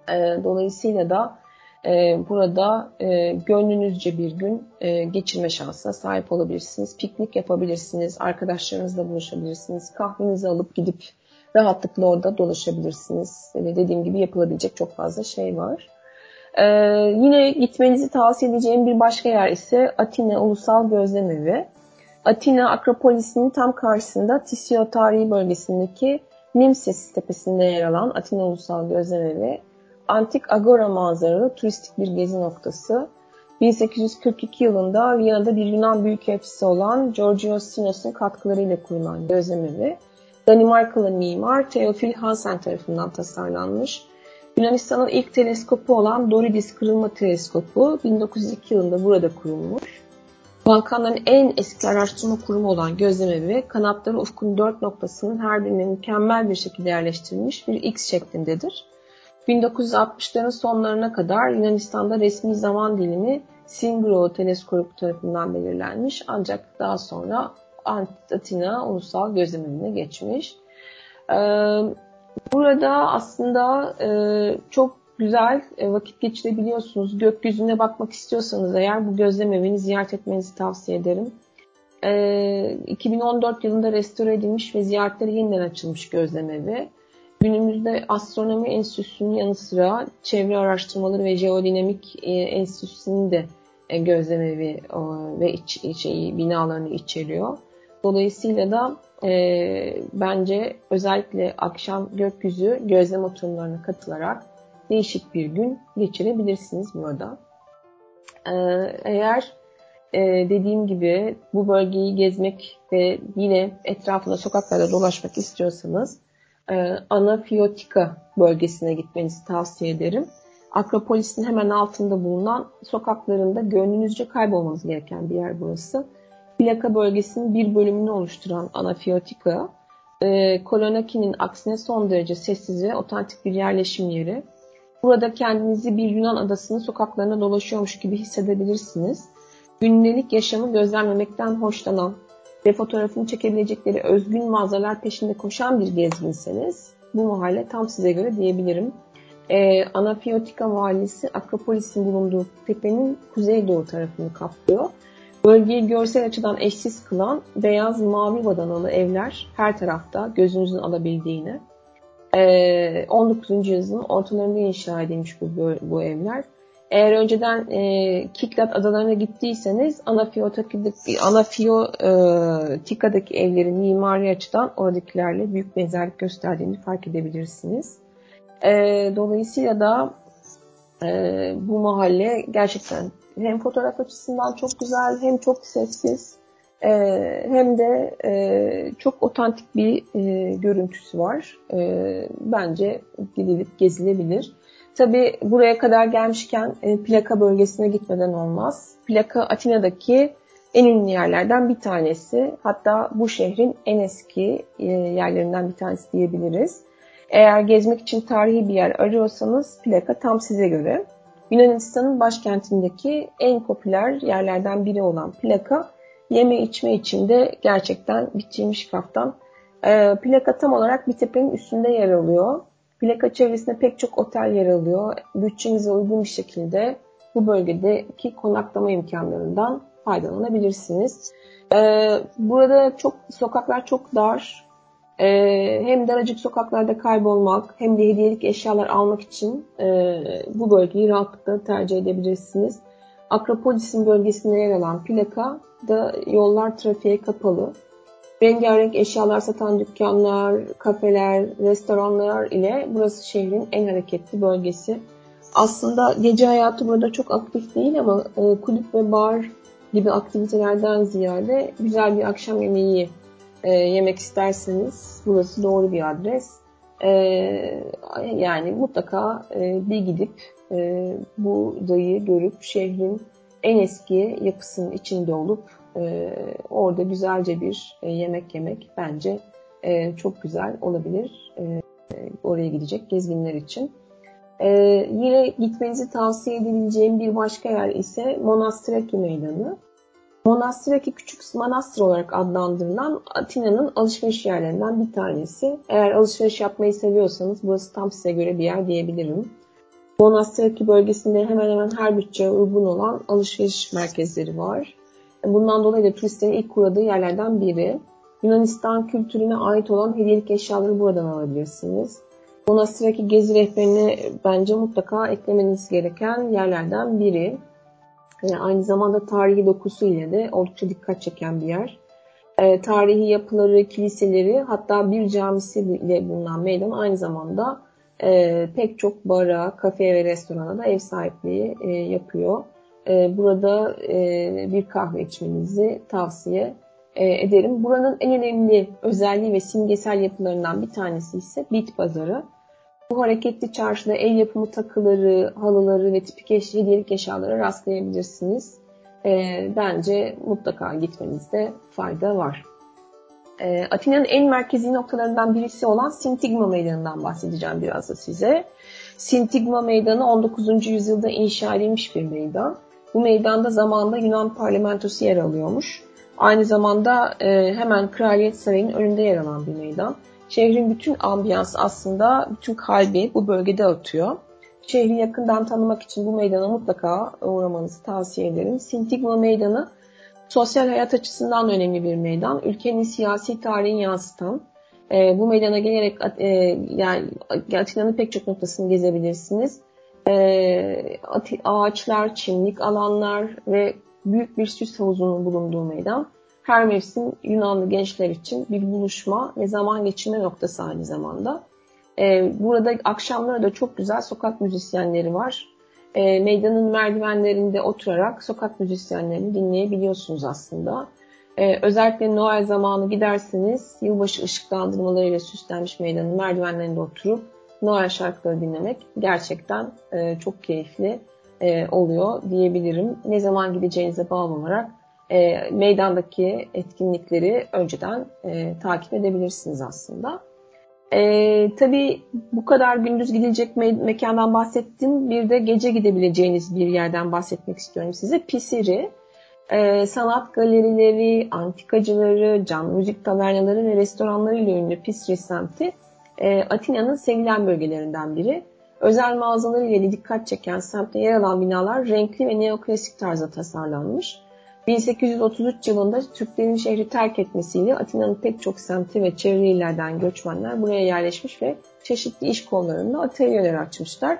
E, dolayısıyla da e, burada e, gönlünüzce bir gün e, geçirme şansına sahip olabilirsiniz. Piknik yapabilirsiniz, arkadaşlarınızla buluşabilirsiniz, kahvenizi alıp gidip rahatlıkla orada dolaşabilirsiniz. Yani dediğim gibi yapılabilecek çok fazla şey var. Ee, yine gitmenizi tavsiye edeceğim bir başka yer ise Atina Ulusal Gözlem Evi. Atina Akropolis'in tam karşısında Tisio tarihi bölgesindeki Nimses tepesinde yer alan Atina Ulusal Gözlem Evi, antik agora manzaralı turistik bir gezi noktası. 1842 yılında Viyana'da bir Yunan büyükelçisi olan Georgios Sinos'un katkılarıyla kurulan gözlemevi, Danimarkalı mimar Theophil Hansen tarafından tasarlanmış. Yunanistan'ın ilk teleskopu olan Doridis Kırılma Teleskopu 1902 yılında burada kurulmuş. Balkanların en eski araştırma kurumu olan gözlemevi kanatları ufkun dört noktasının her birine mükemmel bir şekilde yerleştirilmiş bir X şeklindedir. 1960'ların sonlarına kadar Yunanistan'da resmi zaman dilimi Singro teleskopu tarafından belirlenmiş ancak daha sonra Atina Ulusal Gözlemevi'ne geçmiş. Ee, burada aslında e, çok güzel e, vakit geçirebiliyorsunuz. Gökyüzüne bakmak istiyorsanız eğer bu gözlemevini ziyaret etmenizi tavsiye ederim. 2014 ee, yılında restore edilmiş ve ziyaretlere yeniden açılmış gözlemevi. Günümüzde Astronomi Enstitüsü'nün yanı sıra Çevre Araştırmaları ve Jeodinamik e, Enstitüsü'nün de e, gözlemevi ve iç, şey, binalarını içeriyor. Dolayısıyla da e, bence özellikle akşam gökyüzü gözlem oturumlarına katılarak değişik bir gün geçirebilirsiniz burada. E, eğer e, dediğim gibi bu bölgeyi gezmek ve yine etrafında sokaklarda dolaşmak istiyorsanız e, Anafiotika bölgesine gitmenizi tavsiye ederim. Akropolis'in hemen altında bulunan sokaklarında gönlünüzce kaybolmanız gereken bir yer burası. Plaka bölgesinin bir bölümünü oluşturan Anafiotika, e, Kolonaki'nin aksine son derece sessiz ve otantik bir yerleşim yeri. Burada kendinizi bir Yunan adasının sokaklarına dolaşıyormuş gibi hissedebilirsiniz. Gündelik yaşamı gözlemlemekten hoşlanan ve fotoğrafını çekebilecekleri özgün manzaralar peşinde koşan bir gezginseniz bu mahalle tam size göre diyebilirim. Ee, Anafiotika Valisi Akropolis'in bulunduğu tepenin kuzeydoğu tarafını kaplıyor. Bölgeyi görsel açıdan eşsiz kılan beyaz mavi badanalı evler her tarafta gözünüzün alabildiğini. Ee, 19. yüzyılın ortalarında inşa edilmiş bu, bu evler. Eğer önceden e, Kiklat adalarına gittiyseniz Anafiotika'daki Anafiotika'daki evlerin mimari açıdan oradakilerle büyük benzerlik gösterdiğini fark edebilirsiniz. E, dolayısıyla da e, bu mahalle gerçekten hem fotoğraf açısından çok güzel hem çok sessiz e, hem de e, çok otantik bir e, görüntüsü var. E, bence gidilip gezilebilir. Tabi buraya kadar gelmişken e, plaka bölgesine gitmeden olmaz. Plaka Atina'daki en ünlü yerlerden bir tanesi. Hatta bu şehrin en eski e, yerlerinden bir tanesi diyebiliriz. Eğer gezmek için tarihi bir yer arıyorsanız plaka tam size göre. Yunanistan'ın başkentindeki en popüler yerlerden biri olan plaka yeme içme için de gerçekten biçilmiş kaftan. E, plaka tam olarak bir tepenin üstünde yer alıyor. Plaka çevresinde pek çok otel yer alıyor. Bütçenize uygun bir şekilde bu bölgedeki konaklama imkanlarından faydalanabilirsiniz. Ee, burada çok sokaklar çok dar. Ee, hem daracık sokaklarda kaybolmak hem de hediyelik eşyalar almak için e, bu bölgeyi rahatlıkla tercih edebilirsiniz. Akropolis'in bölgesinde yer alan plaka da yollar trafiğe kapalı. Rengarenk eşyalar satan dükkanlar, kafeler, restoranlar ile burası şehrin en hareketli bölgesi. Aslında gece hayatı burada çok aktif değil ama e, kulüp ve bar gibi aktivitelerden ziyade güzel bir akşam yemeği e, yemek isterseniz burası doğru bir adres. E, yani mutlaka e, bir gidip e, bu dayı görüp şehrin en eski yapısının içinde olup e, orada güzelce bir e, yemek yemek bence e, çok güzel olabilir e, oraya gidecek gezginler için. E, yine gitmenizi tavsiye edebileceğim bir başka yer ise Monastiraki Meydanı. Monastiraki küçük manastır olarak adlandırılan Atina'nın alışveriş yerlerinden bir tanesi. Eğer alışveriş yapmayı seviyorsanız burası tam size göre bir yer diyebilirim. Monastiraki bölgesinde hemen hemen her bütçeye uygun olan alışveriş merkezleri var. Bundan dolayı da turistlerin ilk uğradığı yerlerden biri. Yunanistan kültürüne ait olan hediyelik eşyaları buradan alabilirsiniz. Monastiraki gezi rehberini bence mutlaka eklemeniz gereken yerlerden biri. Yani aynı zamanda tarihi dokusu ile de oldukça dikkat çeken bir yer. E, tarihi yapıları, kiliseleri hatta bir camisi ile bulunan meydan aynı zamanda e, pek çok bara, kafe ve restorana da ev sahipliği e, yapıyor. E, burada e, bir kahve içmenizi tavsiye e, ederim. Buranın en önemli özelliği ve simgesel yapılarından bir tanesi ise bit pazarı. Bu hareketli çarşıda el yapımı takıları, halıları ve tipik hediyelik eşyalara rastlayabilirsiniz. E, bence mutlaka gitmenizde fayda var. E, Atina'nın en merkezi noktalarından birisi olan Sintigma Meydanı'ndan bahsedeceğim biraz da size. Sintigma Meydanı 19. yüzyılda inşa edilmiş bir meydan. Bu meydanda zamanında Yunan parlamentosu yer alıyormuş. Aynı zamanda e, hemen Kraliyet Sarayı'nın önünde yer alan bir meydan. Şehrin bütün ambiyansı aslında, bütün kalbi bu bölgede atıyor. Şehri yakından tanımak için bu meydana mutlaka uğramanızı tavsiye ederim. Sintigma Meydanı sosyal hayat açısından önemli bir meydan. Ülkenin siyasi tarihini yansıtan, e, bu meydana gelerek e, yani Atina'nın pek çok noktasını gezebilirsiniz. E, ağaçlar, çimlik alanlar ve büyük bir süs havuzunun bulunduğu meydan her mevsim Yunanlı gençler için bir buluşma ve zaman geçirme noktası aynı zamanda. Ee, burada akşamları da çok güzel sokak müzisyenleri var. Ee, meydanın merdivenlerinde oturarak sokak müzisyenlerini dinleyebiliyorsunuz aslında. Ee, özellikle Noel zamanı giderseniz yılbaşı ışıklandırmalarıyla süslenmiş meydanın merdivenlerinde oturup Noel şarkıları dinlemek gerçekten e, çok keyifli e, oluyor diyebilirim. Ne zaman gideceğinize bağlı olarak e, meydandaki etkinlikleri önceden e, takip edebilirsiniz aslında. E, tabii bu kadar gündüz gidilecek me- mekandan bahsettim. Bir de gece gidebileceğiniz bir yerden bahsetmek istiyorum size. Pisiri. E, sanat galerileri, antikacıları, canlı müzik tavernaları ve restoranları ile ünlü Pisiri semti e, Atina'nın sevilen bölgelerinden biri. Özel mağazaları ile dikkat çeken semtte yer alan binalar renkli ve neoklasik tarzda tasarlanmış. 1833 yılında Türklerin şehri terk etmesiyle Atina'nın pek çok semti ve çevre illerden göçmenler buraya yerleşmiş ve çeşitli iş kollarında atölyeler açmışlar.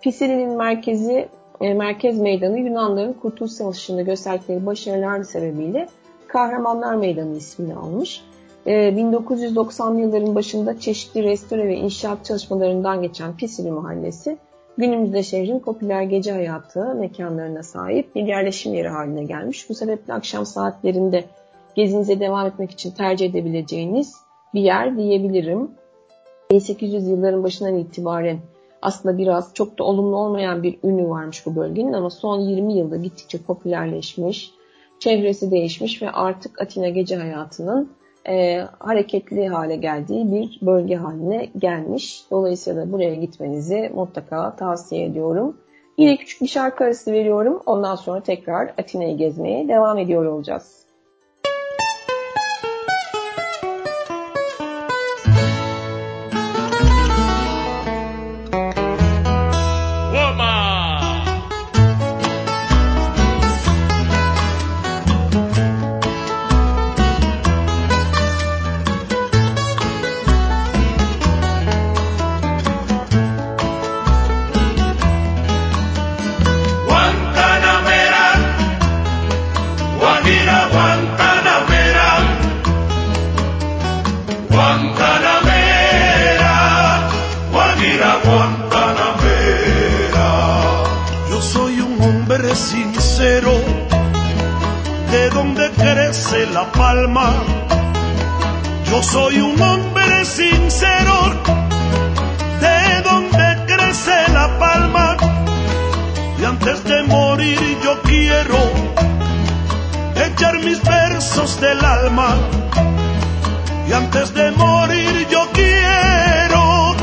Pisili'nin merkezi, e, merkez meydanı Yunanların Kurtuluş Savaşı'nda gösterdikleri başarılar sebebiyle Kahramanlar Meydanı ismini almış. 1990'lı e, yılların başında çeşitli restore ve inşaat çalışmalarından geçen Pisili Mahallesi günümüzde şehrin popüler gece hayatı mekanlarına sahip bir yerleşim yeri haline gelmiş. Bu sebeple akşam saatlerinde gezinize devam etmek için tercih edebileceğiniz bir yer diyebilirim. 1800 yılların başından itibaren aslında biraz çok da olumlu olmayan bir ünü varmış bu bölgenin ama son 20 yılda gittikçe popülerleşmiş, çevresi değişmiş ve artık Atina gece hayatının e, hareketli hale geldiği bir bölge haline gelmiş. Dolayısıyla buraya gitmenizi mutlaka tavsiye ediyorum. Yine küçük bir şarkı arası veriyorum. Ondan sonra tekrar Atina'yı gezmeye devam ediyor olacağız. yo quiero echar mis versos del alma y antes de morir yo quiero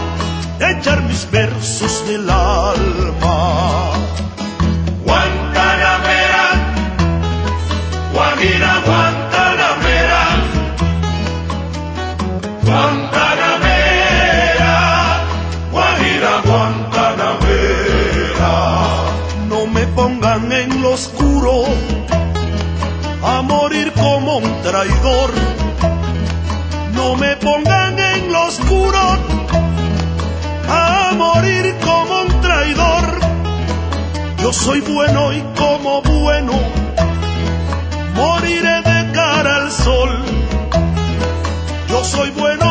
echar mis versos del alma. Guantanamera, Guajira, Guantanamera. traidor. No me pongan en lo oscuro a morir como un traidor. Yo soy bueno y como bueno moriré de cara al sol. Yo soy bueno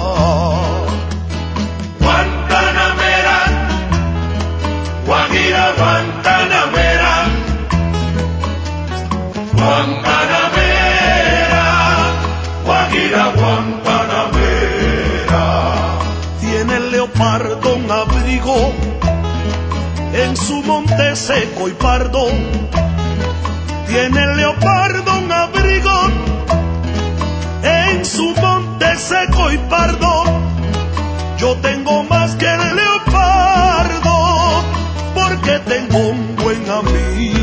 Guajira Guantanamera, Guantanamera, Guajira Guantanamera. Tiene el leopardo un abrigo en su monte seco y pardo. Tiene el leopardo un abrigo en su monte seco y pardo. Yo tengo más que el leopardo que tengo un buen amigo.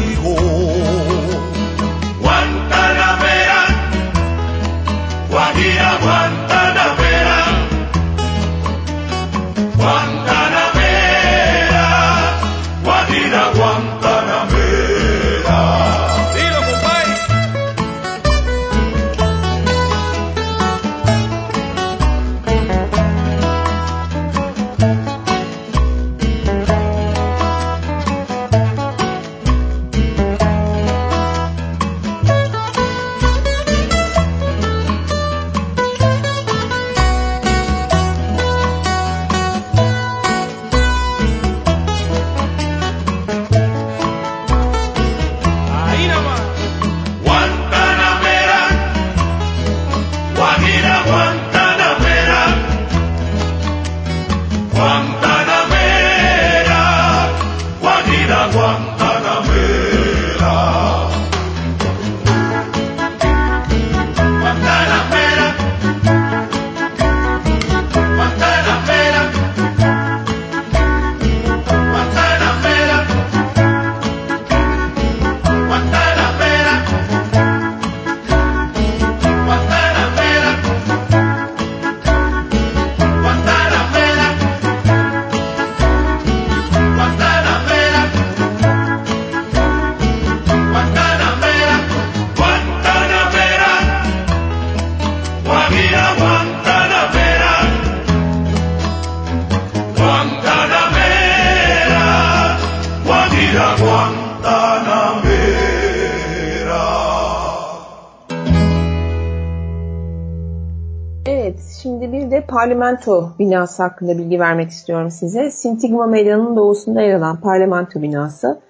Parlamento binası hakkında bilgi vermek istiyorum size. Sintigma Meydanı'nın doğusunda yer alan parlamento binası,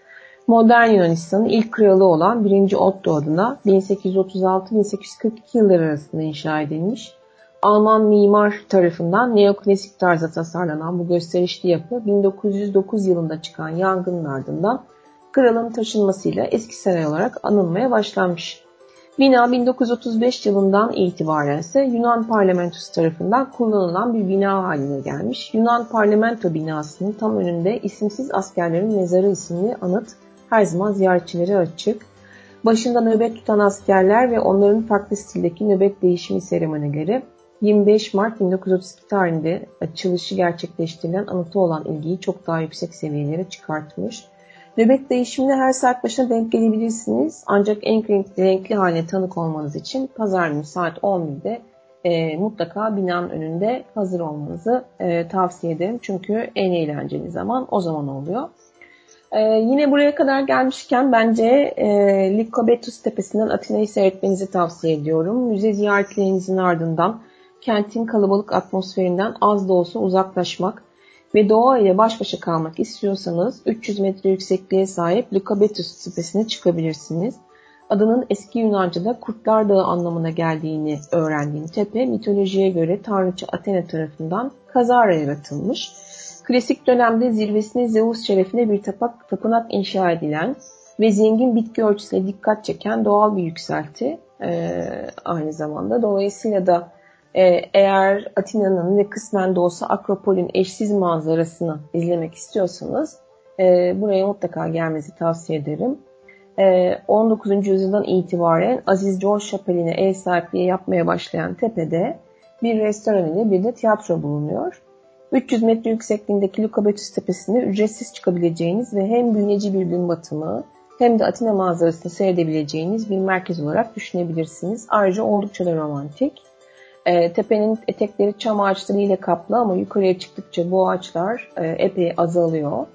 modern Yunanistan'ın ilk kralı olan 1. Otto adına 1836-1842 yılları arasında inşa edilmiş. Alman mimar tarafından neoklasik tarzda tasarlanan bu gösterişli yapı 1909 yılında çıkan yangının ardından kralın taşınmasıyla eski saray olarak anılmaya başlanmış. Bina 1935 yılından itibaren ise Yunan parlamentosu tarafından kullanılan bir bina haline gelmiş. Yunan parlamento binasının tam önünde isimsiz askerlerin mezarı isimli anıt her zaman ziyaretçilere açık. Başında nöbet tutan askerler ve onların farklı stildeki nöbet değişimi seremonileri 25 Mart 1932 tarihinde açılışı gerçekleştirilen anıtı olan ilgiyi çok daha yüksek seviyelere çıkartmış. Nöbet değişimine her saat başına denk gelebilirsiniz. Ancak en renkli, renkli haline tanık olmanız için pazar günü saat 11'de e, mutlaka binanın önünde hazır olmanızı e, tavsiye ederim. Çünkü en eğlenceli zaman o zaman oluyor. Ee, yine buraya kadar gelmişken bence e, Lykobetus tepesinden Atina'yı seyretmenizi tavsiye ediyorum. Müze ziyaretlerinizin ardından kentin kalabalık atmosferinden az da olsa uzaklaşmak ve doğa ile baş başa kalmak istiyorsanız 300 metre yüksekliğe sahip Lykobetus tepesine çıkabilirsiniz. Adının eski Yunanca'da Kurtlar Dağı anlamına geldiğini öğrendiğim tepe mitolojiye göre tanrıça Athena tarafından kazara yaratılmış. Klasik dönemde zirvesine Zeus şerefine bir tapak, tapınak inşa edilen ve zengin bitki örtüsüne dikkat çeken doğal bir yükselti e, aynı zamanda. Dolayısıyla da eğer Atina'nın ve kısmen de olsa Akropol'ün eşsiz manzarasını izlemek istiyorsanız e, buraya mutlaka gelmenizi tavsiye ederim. E, 19. yüzyıldan itibaren Aziz George Chapeli'ne ev sahipliği yapmaya başlayan tepede bir restoran ile bir de tiyatro bulunuyor. 300 metre yüksekliğindeki Lukabetus tepesine ücretsiz çıkabileceğiniz ve hem büyüleci bir gün batımı hem de Atina manzarasını seyredebileceğiniz bir merkez olarak düşünebilirsiniz. Ayrıca oldukça da romantik. E, tepenin etekleri çam ağaçları ile kaplı ama yukarıya çıktıkça bu ağaçlar e, epey azalıyor.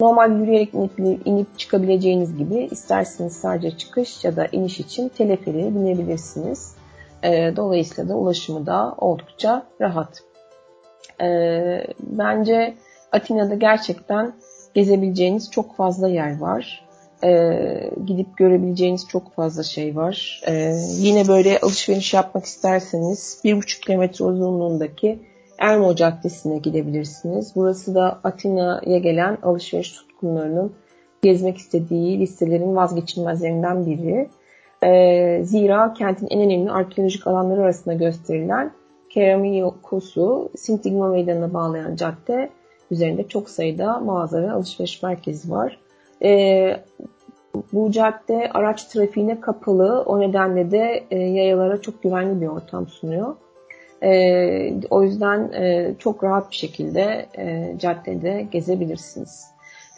Normal yürüyerek inip, inip çıkabileceğiniz gibi isterseniz sadece çıkış ya da iniş için teleferiğe binebilirsiniz. E, dolayısıyla da ulaşımı da oldukça rahat. E, bence Atina'da gerçekten gezebileceğiniz çok fazla yer var. E, gidip görebileceğiniz çok fazla şey var. E, yine böyle alışveriş yapmak isterseniz 1,5 kilometre uzunluğundaki Ermo Caddesi'ne gidebilirsiniz. Burası da Atina'ya gelen alışveriş tutkunlarının gezmek istediği listelerin vazgeçilmezlerinden biri. E, zira kentin en önemli arkeolojik alanları arasında gösterilen Keramikos'u Sintigma Meydanı'na bağlayan cadde üzerinde çok sayıda mağaza ve alışveriş merkezi var. E, bu cadde araç trafiğine kapalı. O nedenle de e, yayalara çok güvenli bir ortam sunuyor. E, o yüzden e, çok rahat bir şekilde e, caddede gezebilirsiniz.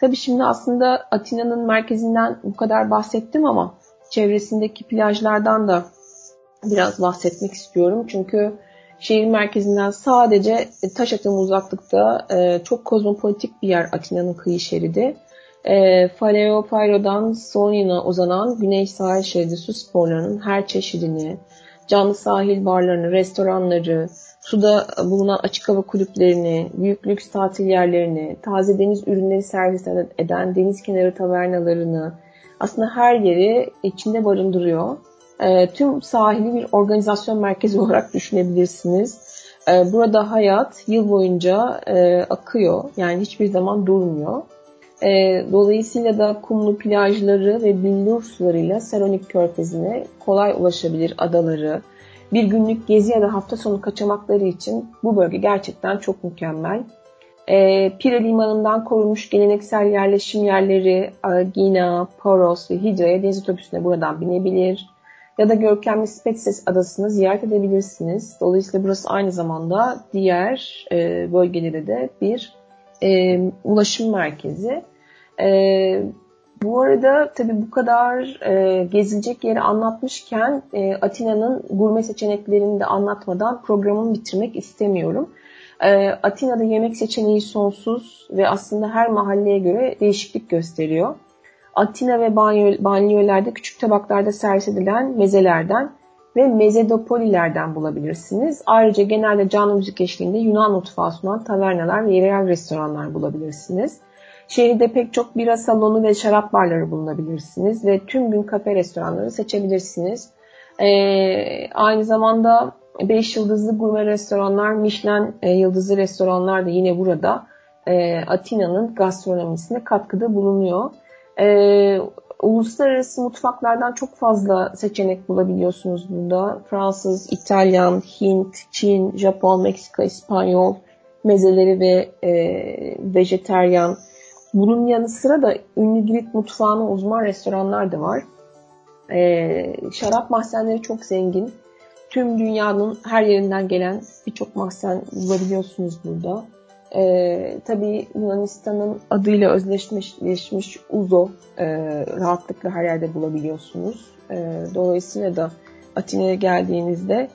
Tabii şimdi aslında Atina'nın merkezinden bu kadar bahsettim ama çevresindeki plajlardan da biraz bahsetmek istiyorum. Çünkü şehir merkezinden sadece taş atımı uzaklıkta e, çok kozmopolitik bir yer Atina'nın kıyı şeridi. E, Faleopairo'dan Sonin'a uzanan güney sahil şeridi su sporlarının her çeşidini, canlı sahil barlarını, restoranları, suda bulunan açık hava kulüplerini, büyük lüks tatil yerlerini, taze deniz ürünleri servis eden deniz kenarı tavernalarını aslında her yeri içinde barındırıyor. E, tüm sahili bir organizasyon merkezi olarak düşünebilirsiniz. E, burada hayat yıl boyunca e, akıyor. Yani hiçbir zaman durmuyor. E, dolayısıyla da kumlu plajları ve billur sularıyla Salonik Körfezi'ne kolay ulaşabilir adaları, bir günlük gezi ya da hafta sonu kaçamakları için bu bölge gerçekten çok mükemmel. E, Pire Limanı'ndan korunmuş geleneksel yerleşim yerleri Agina, Poros ve Hidra'ya deniz otobüsüne buradan binebilir. Ya da görkemli Spetses adasını ziyaret edebilirsiniz. Dolayısıyla burası aynı zamanda diğer e, bölgelere de bir e, ulaşım merkezi. E, bu arada tabii bu kadar e, gezilecek yeri anlatmışken e, Atina'nın gurme seçeneklerini de anlatmadan programımı bitirmek istemiyorum. E, Atina'da yemek seçeneği sonsuz ve aslında her mahalleye göre değişiklik gösteriyor. Atina ve banliyölerde küçük tabaklarda servis edilen mezelerden ve mezedopolilerden bulabilirsiniz. Ayrıca genelde canlı müzik eşliğinde Yunan mutfağı sunan tavernalar ve yerel restoranlar bulabilirsiniz. Şehirde pek çok bira salonu ve şarap barları bulunabilirsiniz ve tüm gün kafe restoranları seçebilirsiniz. Ee, aynı zamanda 5 yıldızlı gurme restoranlar, Michelin e, yıldızlı restoranlar da yine burada e, Atina'nın gastronomisine katkıda bulunuyor. E, uluslararası mutfaklardan çok fazla seçenek bulabiliyorsunuz burada. Fransız, İtalyan, Hint, Çin, Japon, Meksika, İspanyol mezeleri ve e, vejeteryan. Bunun yanı sıra da ünlü Girit mutfağına uzman restoranlar da var. E, şarap mahzenleri çok zengin. Tüm dünyanın her yerinden gelen birçok mahzen bulabiliyorsunuz burada. E, tabii Yunanistan'ın adıyla özdeşleşmiş Uzo e, rahatlıkla her yerde bulabiliyorsunuz. E, dolayısıyla da Atina'ya geldiğinizde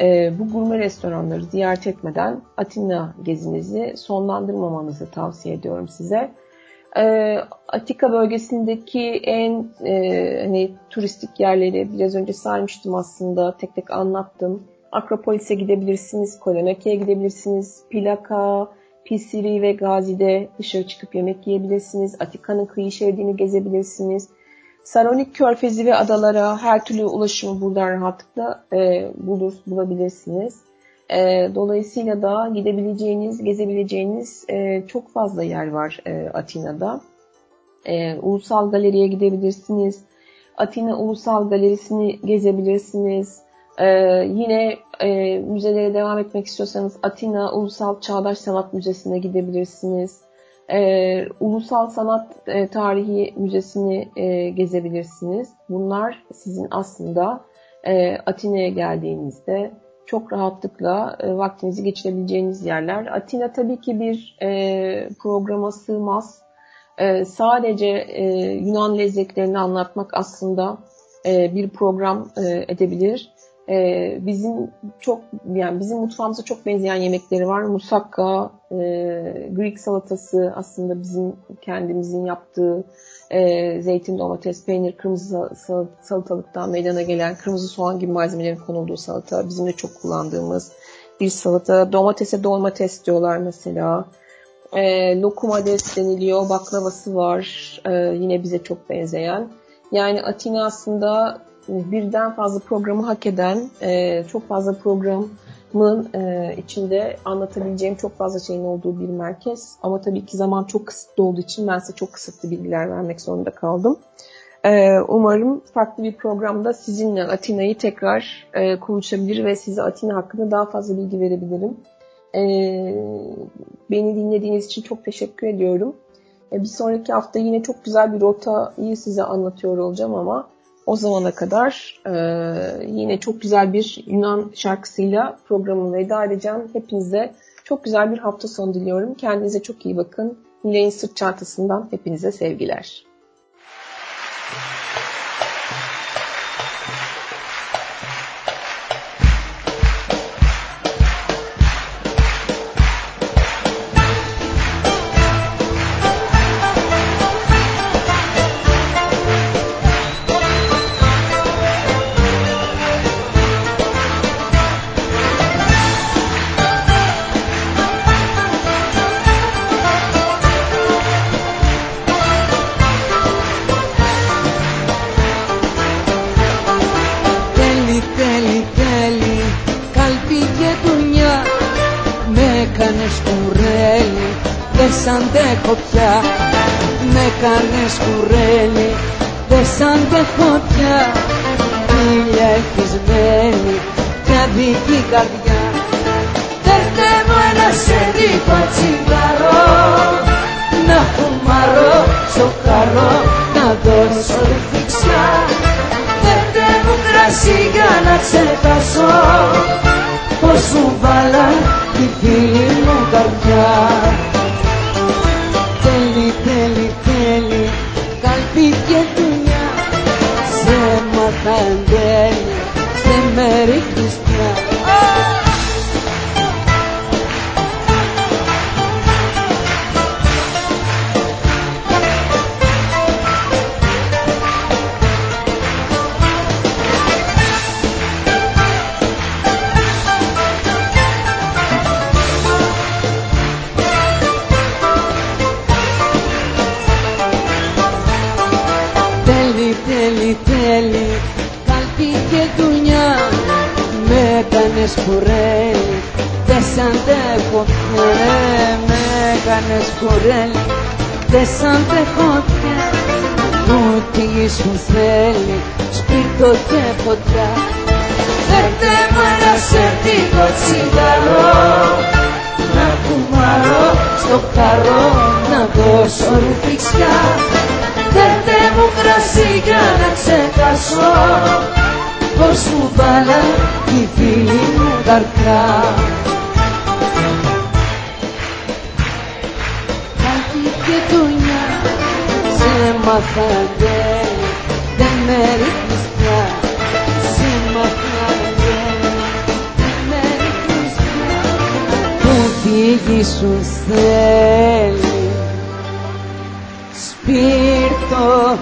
e, bu gurme restoranları ziyaret etmeden Atina gezinizi sonlandırmamanızı tavsiye ediyorum size. E, Atika bölgesindeki en e, hani turistik yerleri biraz önce saymıştım aslında tek tek anlattım. Akropolis'e gidebilirsiniz, Kolonaki'ye gidebilirsiniz, Plaka, Pisiri ve Gazi'de dışarı çıkıp yemek yiyebilirsiniz. Atika'nın kıyı şeridini gezebilirsiniz. Saronik körfezi ve adalara her türlü ulaşımı buradan rahatlıkla e, bulur, bulabilirsiniz. E, dolayısıyla da gidebileceğiniz, gezebileceğiniz e, çok fazla yer var e, Atina'da. E, Ulusal Galeri'ye gidebilirsiniz. Atina Ulusal Galerisi'ni gezebilirsiniz. Ee, yine e, müzelere devam etmek istiyorsanız Atina Ulusal Çağdaş Sanat Müzesi'ne gidebilirsiniz. Ee, Ulusal Sanat e, Tarihi Müzesi'ni e, gezebilirsiniz. Bunlar sizin aslında e, Atina'ya geldiğinizde çok rahatlıkla e, vaktinizi geçirebileceğiniz yerler. Atina tabii ki bir e, programa sığmaz. E, sadece e, Yunan lezzetlerini anlatmak aslında e, bir program e, edebilir. Ee, bizim çok yani bizim mutfağımıza çok benzeyen yemekleri var. Musakka, e, Greek salatası aslında bizim kendimizin yaptığı e, zeytin, domates, peynir, kırmızı salatalıktan meydana gelen kırmızı soğan gibi malzemelerin konulduğu salata. Bizim de çok kullandığımız bir salata. Domatese domates diyorlar mesela. E, lokumades deniliyor. Baklavası var. E, yine bize çok benzeyen. Yani Atina aslında birden fazla programı hak eden, e, çok fazla programın e, içinde anlatabileceğim çok fazla şeyin olduğu bir merkez. Ama tabii ki zaman çok kısıtlı olduğu için ben size çok kısıtlı bilgiler vermek zorunda kaldım. E, umarım farklı bir programda sizinle Atina'yı tekrar konuşabilir ve size Atina hakkında daha fazla bilgi verebilirim. Beni dinlediğiniz için çok teşekkür ediyorum. Bir sonraki hafta yine çok güzel bir rotayı size anlatıyor olacağım ama o zamana kadar e, yine çok güzel bir Yunan şarkısıyla programı veda edeceğim. Hepinize çok güzel bir hafta sonu diliyorum. Kendinize çok iyi bakın. Nilay'ın sırt çantasından hepinize sevgiler. Thank you. Κάνες κουρέλι Δεν σ' αντέχω πια Ήλια ευτισμένη και αδική καρδιά. Δέρτε μου ένα σερίκο τσιγαρό Να φουμαρώ στο καρό Να δώσω ρηφιξιά Δέρτε μου κρασί για να ξεχάσω Πως σου βάλα τη φίλη μου καρδιά and then the Merry αντέχω πια με κάνες κουρέλι δεν σ' αντέχω πια Ό,τι σου θέλει σπίρτο και ποτιά Φέρτε μου ένα σερτικό τσιγαρό να κουμαρώ στο καρό να δώσω ρουφιξιά Φέρτε μου κρασί για να ξεχάσω πως μου βάλα η φίλη μου καρκά μάθατε δεν με ρυθμιστά Συμμαθάτε δεν με ρυθμιστά Που τη γη σου θέλει Σπίρτο